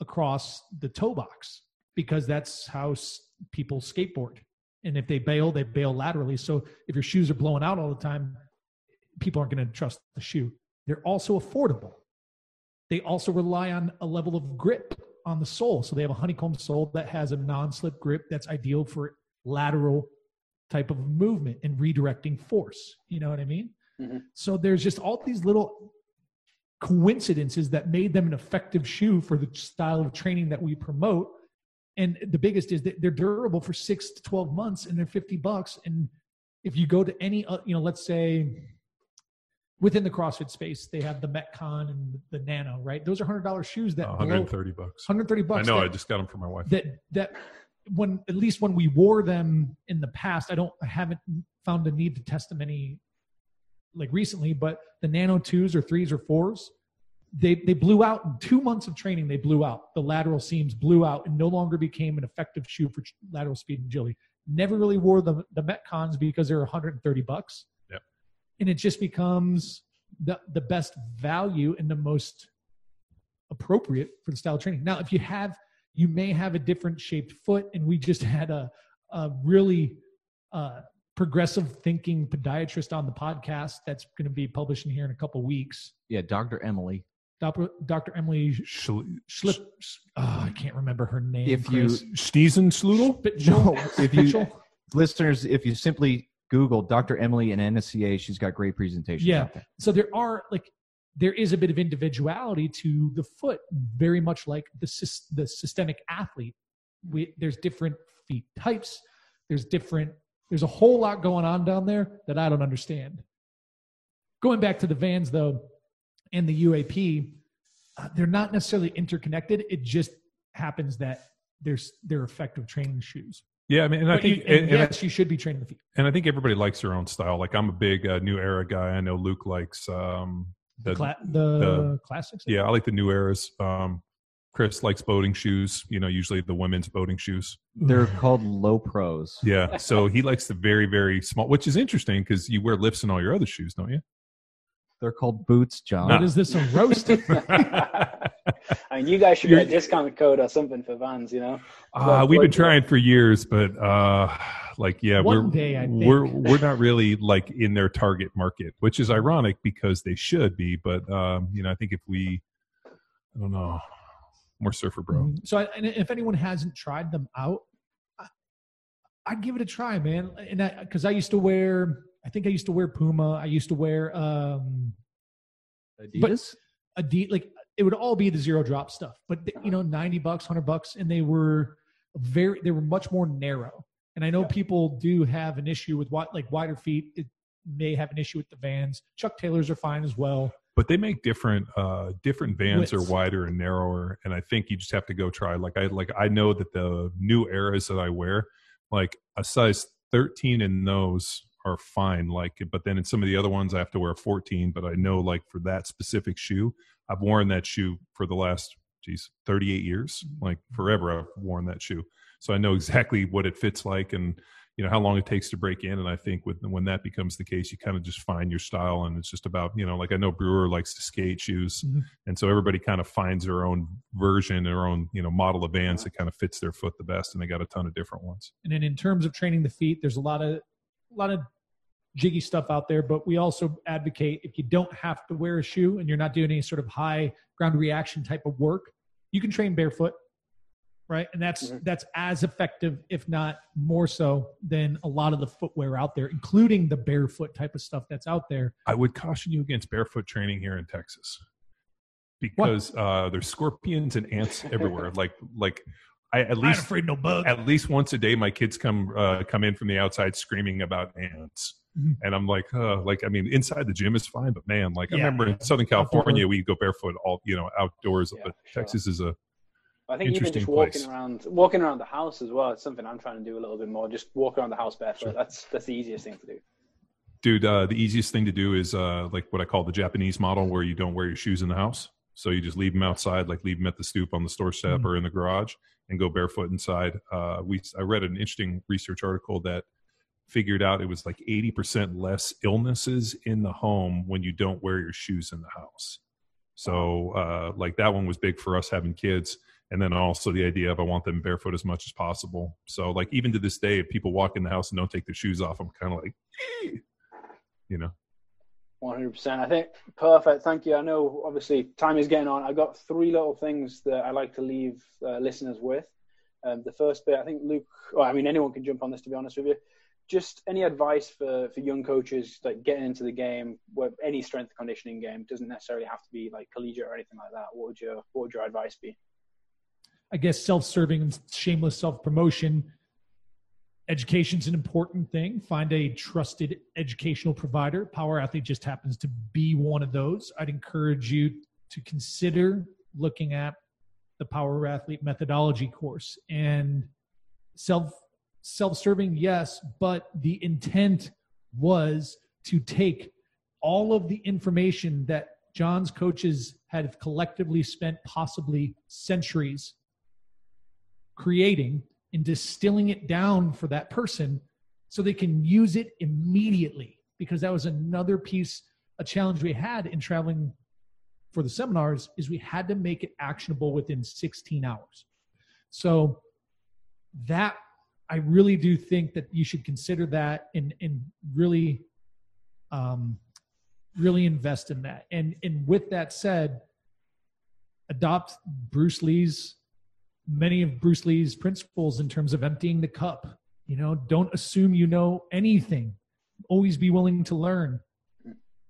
across the toe box because that's how s- people skateboard. And if they bail, they bail laterally. So if your shoes are blowing out all the time, people aren't going to trust the shoe. They're also affordable. They also rely on a level of grip on the sole. So they have a honeycomb sole that has a non-slip grip that's ideal for lateral type of movement and redirecting force. You know what I mean? Mhm. So there's just all these little coincidences that made them an effective shoe for the style of training that we promote. And the biggest is that they're durable for six to 12 months and they're 50 bucks. And if you go to any, uh, you know, let's say within the CrossFit space, they have the Metcon and the Nano, right? Those are hundred dollars shoes that Uh, blow 130 bucks. 130 I bucks. know. that, I just got them for my wife. that that when at least when we wore them in the past, I don't I haven't found a need to test them any like recently, but the Nano twos or threes or fours, they they blew out in two months of training. They blew out the lateral seams, blew out, and no longer became an effective shoe for lateral speed and agility. Never really wore the the Metcons because they're 130 bucks. Yep. And it just becomes the the best value and the most appropriate for the style of training. Now, if you have, you may have a different shaped foot, and we just <laughs> had a, a really uh, progressive thinking podiatrist on the podcast that's going to be publishing here in a couple weeks. Yeah, Dr. Emily. Dr. Dr. Emily Schl- Schlip. Oh, I can't remember her name. If you- Chris. Schneesen Schludel? Spitchel? No, if you- Listeners, if you simply Google Dr. Emily and NSCA, she's got great presentations. Yeah. out there. so there are like there is a bit of individuality to the foot very much like the the systemic athlete we, there's different feet types there's different there's a whole lot going on down there that i don't understand going back to the vans though and the uap uh, they're not necessarily interconnected it just happens that there's they're effective training shoes Yeah, I mean, and I But you- think, and and, and I- yes you should be training the feet and I think everybody likes their own style. Like I'm a big uh, new era guy. I know Luke likes um, the, Cla- the, the- classics yeah, I like the new eras. Um, Chris likes boating shoes. You know, usually the women's boating shoes. They're called low pros. Yeah, so he likes the very very small, which is interesting because you wear lifts in all your other shoes, don't you? They're called boots, John. what is this a roast <laughs> <laughs> I mean, you guys should get a discount code or something for Vans. You know, Uh, we've been trying for years, but uh, like, yeah, One we're day, I think. we're we're not <laughs> really like in their target market, which is ironic because they should be. But um, you know, I think if we, I don't know, more surfer bro. Mhm. So, I, and if anyone hasn't tried them out, I, I'd give it a try, man. And because I, used to wear, I think I used to wear Puma. I used to wear um, Adidas? Adi like it would all be the zero drop stuff, but you know, ninety bucks, hundred bucks, and they were very, they were much more narrow. And I know people do have an issue with what, like wider feet. It may have an issue with the Vans. Chuck Taylors are fine as well. But they make different uh different bands are wider and narrower, and I think you just have to go try. Like I like I know that the new eras that I wear, like a size thirteen in those are fine. Like, but then in some of the other ones I have to wear a fourteen. But I know like for that specific shoe, I've worn that shoe for the last geez thirty eight years. Like forever, I've worn that shoe, so I know exactly what it fits like and. you know how long it takes to break in and i think with, when that becomes the case you kind of just find your style and it's just about you know like i know brewer likes to skate shoes mm-hmm. and so everybody kind of finds their own version their own you know model of vans that kind of fits their foot the best and they got a ton of different ones and then in terms of training the feet there's a lot of a lot of jiggy stuff out there but we also advocate if you don't have to wear a shoe and you're not doing any sort of high ground reaction type of work you can train barefoot right? And that's mm-hmm. that's as effective, if not more so, than a lot of the footwear out there, including the barefoot type of stuff that's out there. I would caution you against barefoot training here in Texas because uh, there's scorpions and ants everywhere. <laughs> like like I at least I'm afraid no bug. At least once a day, my kids come uh, come in from the outside screaming about ants. Mm-hmm. And I'm like, uh, like I mean, inside the gym is fine, but man, like yeah, I remember in Southern California, we go barefoot all you know outdoors. Yeah, but sure. Texas is a I think even just walking place. around, walking around the house as well. It's something I'm trying to do a little bit more. Just walk around the house barefoot. Sure. That's that's the easiest thing to do. Dude, uh, the easiest thing to do is uh, like what I call the Japanese model, where you don't wear your shoes in the house. So you just leave them outside, like leave them at the stoop on the store step mm-hmm. or in the garage, and go barefoot inside. Uh, we I read an interesting research article that figured out it was like 80% less illnesses in the home when you don't wear your shoes in the house. So uh, like that one was big for us having kids and then also the idea of I want them barefoot as much as possible. So like even to this day, if people walk in the house and don't take their shoes off, I'm kind of like, you know. 100%. I think perfect. Thank you. I know obviously time is getting on. I've got three little things that I like to leave uh, listeners with. Um, the first bit, I think Luke, or I mean anyone can jump on this to be honest with you. Just any advice for, for young coaches like getting into the game, any strength conditioning game doesn't necessarily have to be like collegiate or anything like that. What would your what would your advice be? I guess self-serving shameless self-promotion. Education's an important thing. Find a trusted educational provider. Power Athlete just happens to be one of those. I'd encourage you to consider looking at the Power Athlete methodology course and self self-serving yes but the intent was to take all of the information that John's coaches had collectively spent possibly centuries creating and distilling it down for that person so they can use it immediately. Because that was another piece a challenge we had in traveling for the seminars is we had to make it actionable within 16 hours. So that i really do think that you should consider that and and really um really invest in that. And and with that said adopt bruce lee's many of Bruce Lee's principles in terms of emptying the cup. You know, don't assume you know anything. Always be willing to learn.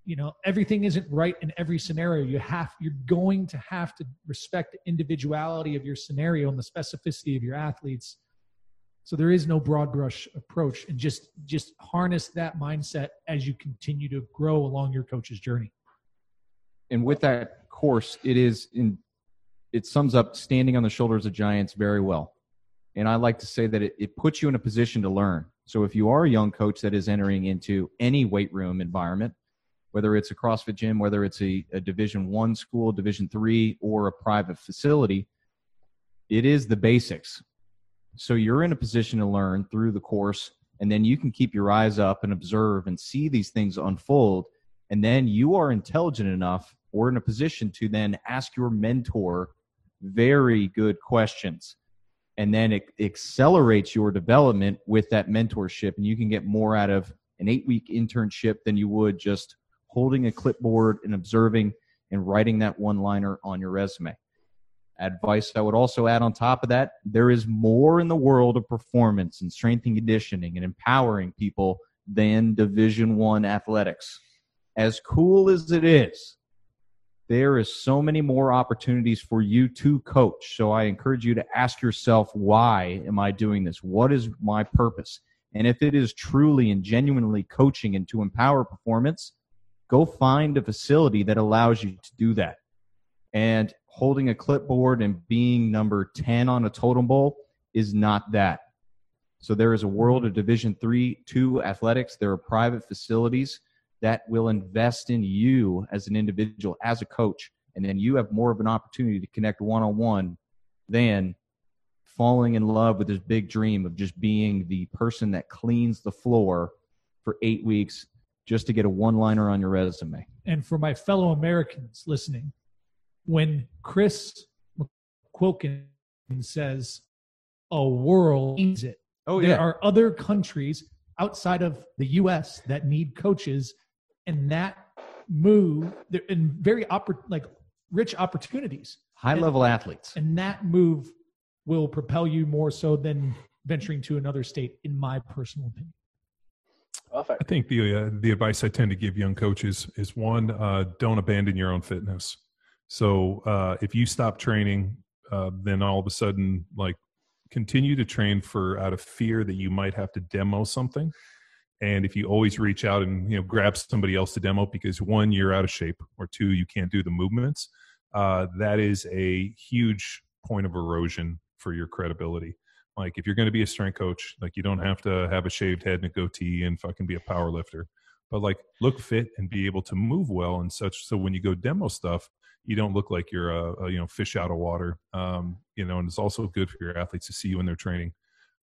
You know, everything isn't right in every scenario. You have you're going to have to respect the individuality of your scenario and the specificity of your athletes. So there is no broad brush approach and just just harness that mindset as you continue to grow along your coach's journey. And with that course, it is in it sums up standing on the shoulders of giants very well. And I like to say that it, it puts you in a position to learn. So if you are a young coach that is entering into any weight room environment, whether it's a CrossFit gym, whether it's a, a Division One school, Division Three, or a private facility, it is the basics. So you're in a position to learn through the course, and then you can keep your eyes up and observe and see these things unfold. And then you are intelligent enough or in a position to then ask your mentor very good questions. And then it accelerates your development with that mentorship. And you can get more out of an eight week internship than you would just holding a clipboard and observing and writing that one liner on your resume. Advice I would also add on top of that there is more in the world of performance and strength and conditioning and empowering people than Division One athletics. As cool as it is, there is so many more opportunities for you to coach. So I encourage you to ask yourself, why am I doing this? What is my purpose? And if it is truly and genuinely coaching and to empower performance, go find a facility that allows you to do that. And holding a clipboard and being number 10 on a totem pole is not that. So there is a world of division 3, 2 athletics. There are private facilities that will invest in you as an individual, as a coach, and then you have more of an opportunity to connect one on one than falling in love with this big dream of just being the person that cleans the floor for eight weeks just to get a one liner on your resume. And for my fellow Americans listening, when Chris Quilkin says a world needs it, Oh, there are other countries outside of the US that need coaches, and that move, they're in very oppor- like rich opportunities. High level athletes. And that move will propel you more so than venturing to another state, in my personal opinion. Perfect. I think the uh, the advice I tend to give young coaches is one: uh, don't abandon your own fitness. So uh, if you stop training, uh, then all of a sudden, like, continue to train for out of fear that you might have to demo something. And if you always reach out and you know grab somebody else to demo because one you're out of shape or two you can't do the movements, uh, that is a huge point of erosion for your credibility. Like if you're going to be a strength coach, like you don't have to have a shaved head and a goatee and fucking be a power lifter, but like look fit and be able to move well and such. So when you go demo stuff, you don't look like you're a, a you know fish out of water. Um, you know, and it's also good for your athletes to see you in their training.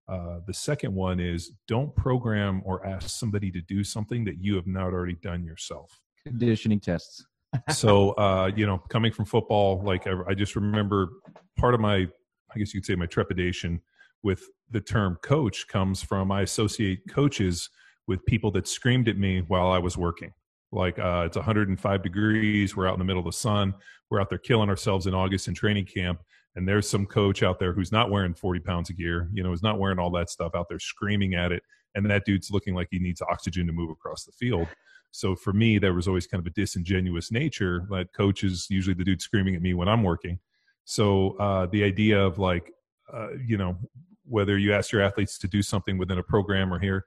Uh, the second one is don't program or ask somebody to do something that you have not already done yourself. Conditioning tests. <laughs> so uh, you know, coming from football, like I, I just remember part of my, I guess you could say my trepidation with the term coach comes from I associate coaches with people that screamed at me while I was working. Like uh, it's 105 degrees, we're out in the middle of the sun, we're out there killing ourselves in August in training camp, and there's some coach out there who's not wearing 40 pounds of gear, you know, is not wearing all that stuff out there screaming at it, and that dude's looking like he needs oxygen to move across the field. So for me, there was always kind of a disingenuous nature. Like coach is usually the dude screaming at me when I'm working. So uh, the idea of like, uh, you know, whether you ask your athletes to do something within a program or here,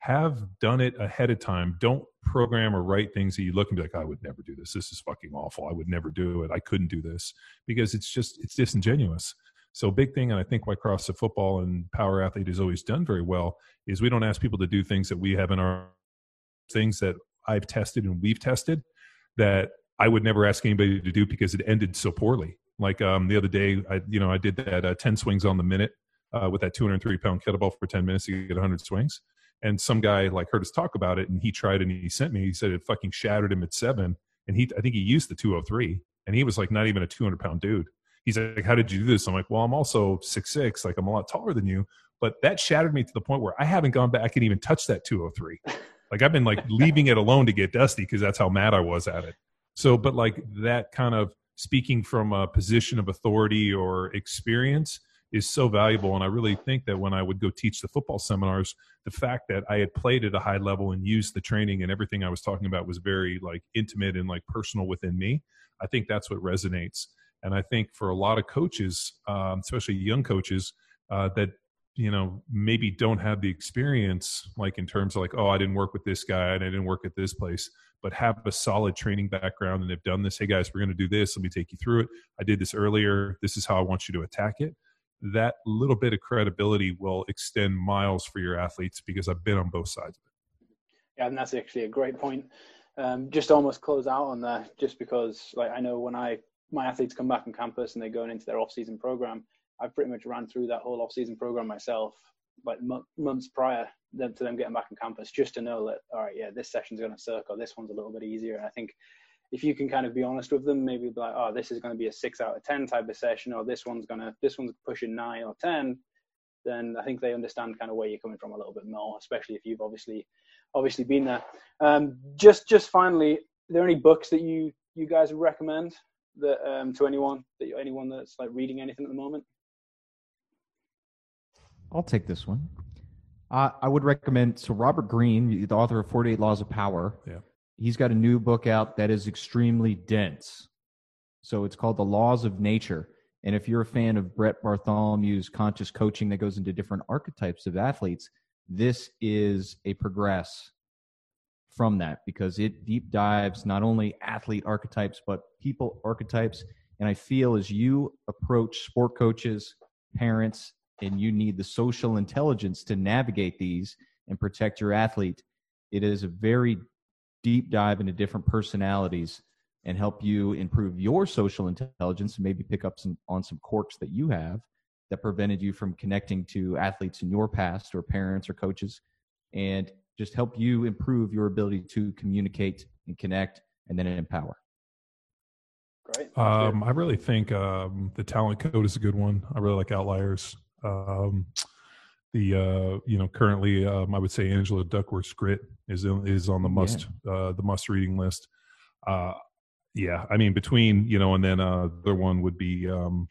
have done it ahead of time. Don't program or write things that you look and be like, I would never do this. This is fucking awful. I would never do it. I couldn't do this because it's just, it's disingenuous. So big thing, and I think why CrossFit football and power athlete has always done very well is we don't ask people to do things that we have in our things that I've tested and we've tested that I would never ask anybody to do because it ended so poorly. Like um, the other day, I you know I did that uh, ten swings on the minute uh, with that 203 pound kettlebell for 10 minutes to get 100 swings. And some guy like heard us talk about it, and he tried and he sent me. He said it fucking shattered him at seven, and he I think he used the 203, and he was like not even a 200 pound dude. He's like, "How did you do this?" I'm like, "Well, I'm also six six, like I'm a lot taller than you." But that shattered me to the point where I haven't gone back and even touched that 203. Like I've been like <laughs> leaving it alone to get dusty because that's how mad I was at it. So, but like that kind of speaking from a position of authority or experience is so valuable. And I really think that when I would go teach the football seminars, the fact that I had played at a high level and used the training and everything I was talking about was very like intimate and like personal within me. I think that's what resonates. And I think for a lot of coaches, um, especially young coaches, uh, that you know maybe don't have the experience like in terms of like oh i didn't work with this guy and i didn't work at this place but have a solid training background and have done this hey guys we're going to do this let me take you through it i did this earlier this is how i want you to attack it that little bit of credibility will extend miles for your athletes because i've been on both sides of it yeah and that's actually a great point um, just almost close out on that just because like i know when i my athletes come back on campus and they're going into their off-season program I've pretty much ran through that whole off-season program myself, like m- months prior to them getting back on campus, just to know that all right, yeah, this session's going to suck, or this one's a little bit easier. And I think if you can kind of be honest with them, maybe be like, oh, this is going to be a six out of ten type of session, or this one's gonna this one's pushing nine or ten, then I think they understand kind of where you're coming from a little bit more, especially if you've obviously obviously been there. Um, just just finally, are there any books that you you guys recommend that um, to anyone that anyone that's like reading anything at the moment? I'll take this one. Uh, I would recommend so Robert Greene, the author of 48 Laws of Power. Yeah. He's got a new book out that is extremely dense. So it's called The Laws of Nature. And if you're a fan of Brett Bartholomew's conscious coaching that goes into different archetypes of athletes, this is a progress from that because it deep dives not only athlete archetypes but people archetypes and i feel as you approach sport coaches parents and you need the social intelligence to navigate these and protect your athlete. It is a very deep dive into different personalities and help you improve your social intelligence and maybe pick up some on some quirks that you have that prevented you from connecting to athletes in your past or parents or coaches and just help you improve your ability to communicate and connect and then empower. Great. Um, I really think um, the talent code is a good one. I really like outliers. Um, the uh, you know currently um, I would say Angela Duckworth's grit is is on the must yeah. uh, the must reading list. Uh, yeah, I mean between you know and then uh, the other one would be um,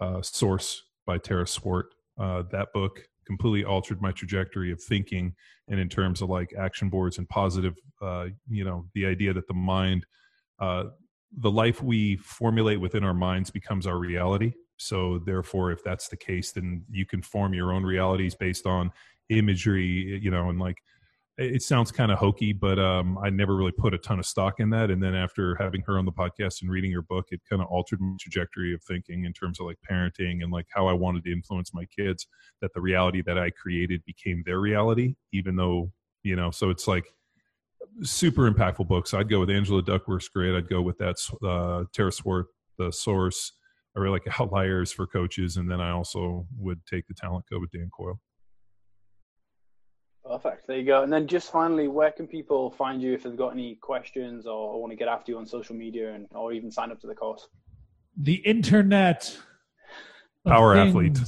uh, Source by Tara Swart. Uh, that book completely altered my trajectory of thinking and in terms of like action boards and positive uh, you know the idea that the mind uh, the life we formulate within our minds becomes our reality so therefore if that's the case then you can form your own realities based on imagery you know and like it sounds kind of hokey, but um, I never really put a ton of stock in that. And then after having her on the podcast and reading her book, it kind of altered my trajectory of thinking in terms of like parenting and like how I wanted to influence my kids. That the reality that I created became their reality, even though you know. So it's like super impactful books. I'd go with Angela Duckworth's great. I'd go with that uh, Tara Swart, the source. I really like <laughs> Outliers for coaches, and then I also would take the Talent Code with Dan Coyle. Perfect. There you go. And then just finally, where can people find you if they've got any questions or, want to get after you on social media and or even sign up to the course? The internet. Power athlete.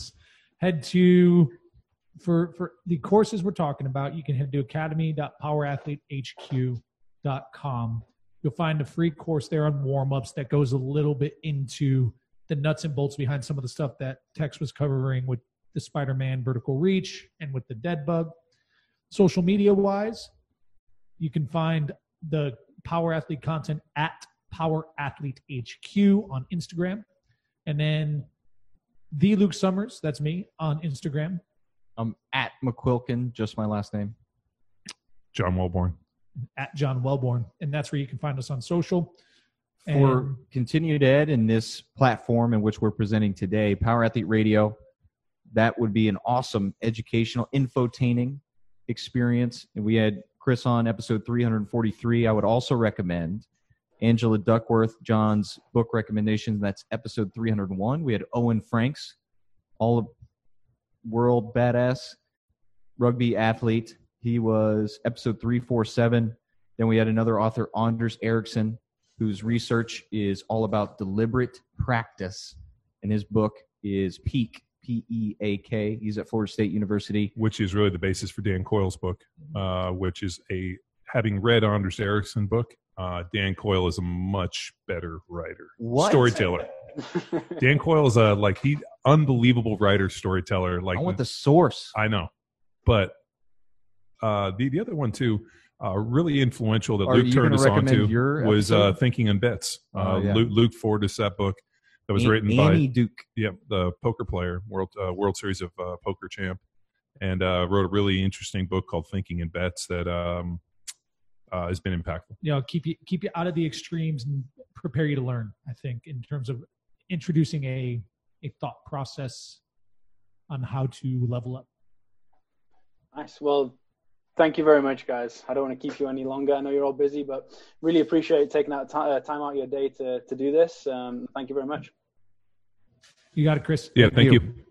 Head to for for the courses we're talking about, you can head to academy.powerathletehq.com. You'll find a free course there on warm-ups that goes a little bit into the nuts and bolts behind some of the stuff that Tex was covering with the Spider-Man vertical reach and with the dead bug social media wise, you can find the Power Athlete content at Power Athlete HQ on Instagram. And then the Luke Summers, that's me on Instagram. I'm at McQuilkin, just my last name. John Welborn. At John Welborn. And that's where you can find us on social. For and, continued ed in this platform in which we're presenting today, Power Athlete Radio, that would be an awesome educational infotaining experience. And we had Chris on episode 343. I would also recommend Angela Duckworth, John's book recommendations. That's episode 301. We had Owen Franks, all world badass rugby athlete. He was episode 347. Then we had another author, Anders Ericsson, whose research is all about deliberate practice. And his book is Peak P E A K. He's at Florida State University. Which is really the basis for Dan Coyle's book, uh, which is a, having read Anders Ericsson book, uh, Dan Coyle is a much better writer, what? storyteller. <laughs> Dan Coyle is a like he unbelievable writer, storyteller. Like I want the source. I know, but uh, the the other one too, uh, really influential that Are Luke turned us on to was uh, Thinking in Bets. Oh, uh, yeah. Luke, Luke Ford is that book that was written Annie by Duke. Yep, the poker player, world uh, World Series of uh, Poker champ, and uh, wrote a really interesting book called Thinking in Bets that um, uh, has been impactful. You know, keep you keep you out of the extremes and prepare you to learn. I think in terms of introducing a a thought process on how to level up. Nice. Well, thank you very much, guys. I don't want to keep you any longer. I know you're all busy, but really appreciate taking that t- uh, time out of your day to, to do this. Um, thank you very much. You got it, Chris. Yeah, thank, thank you. you.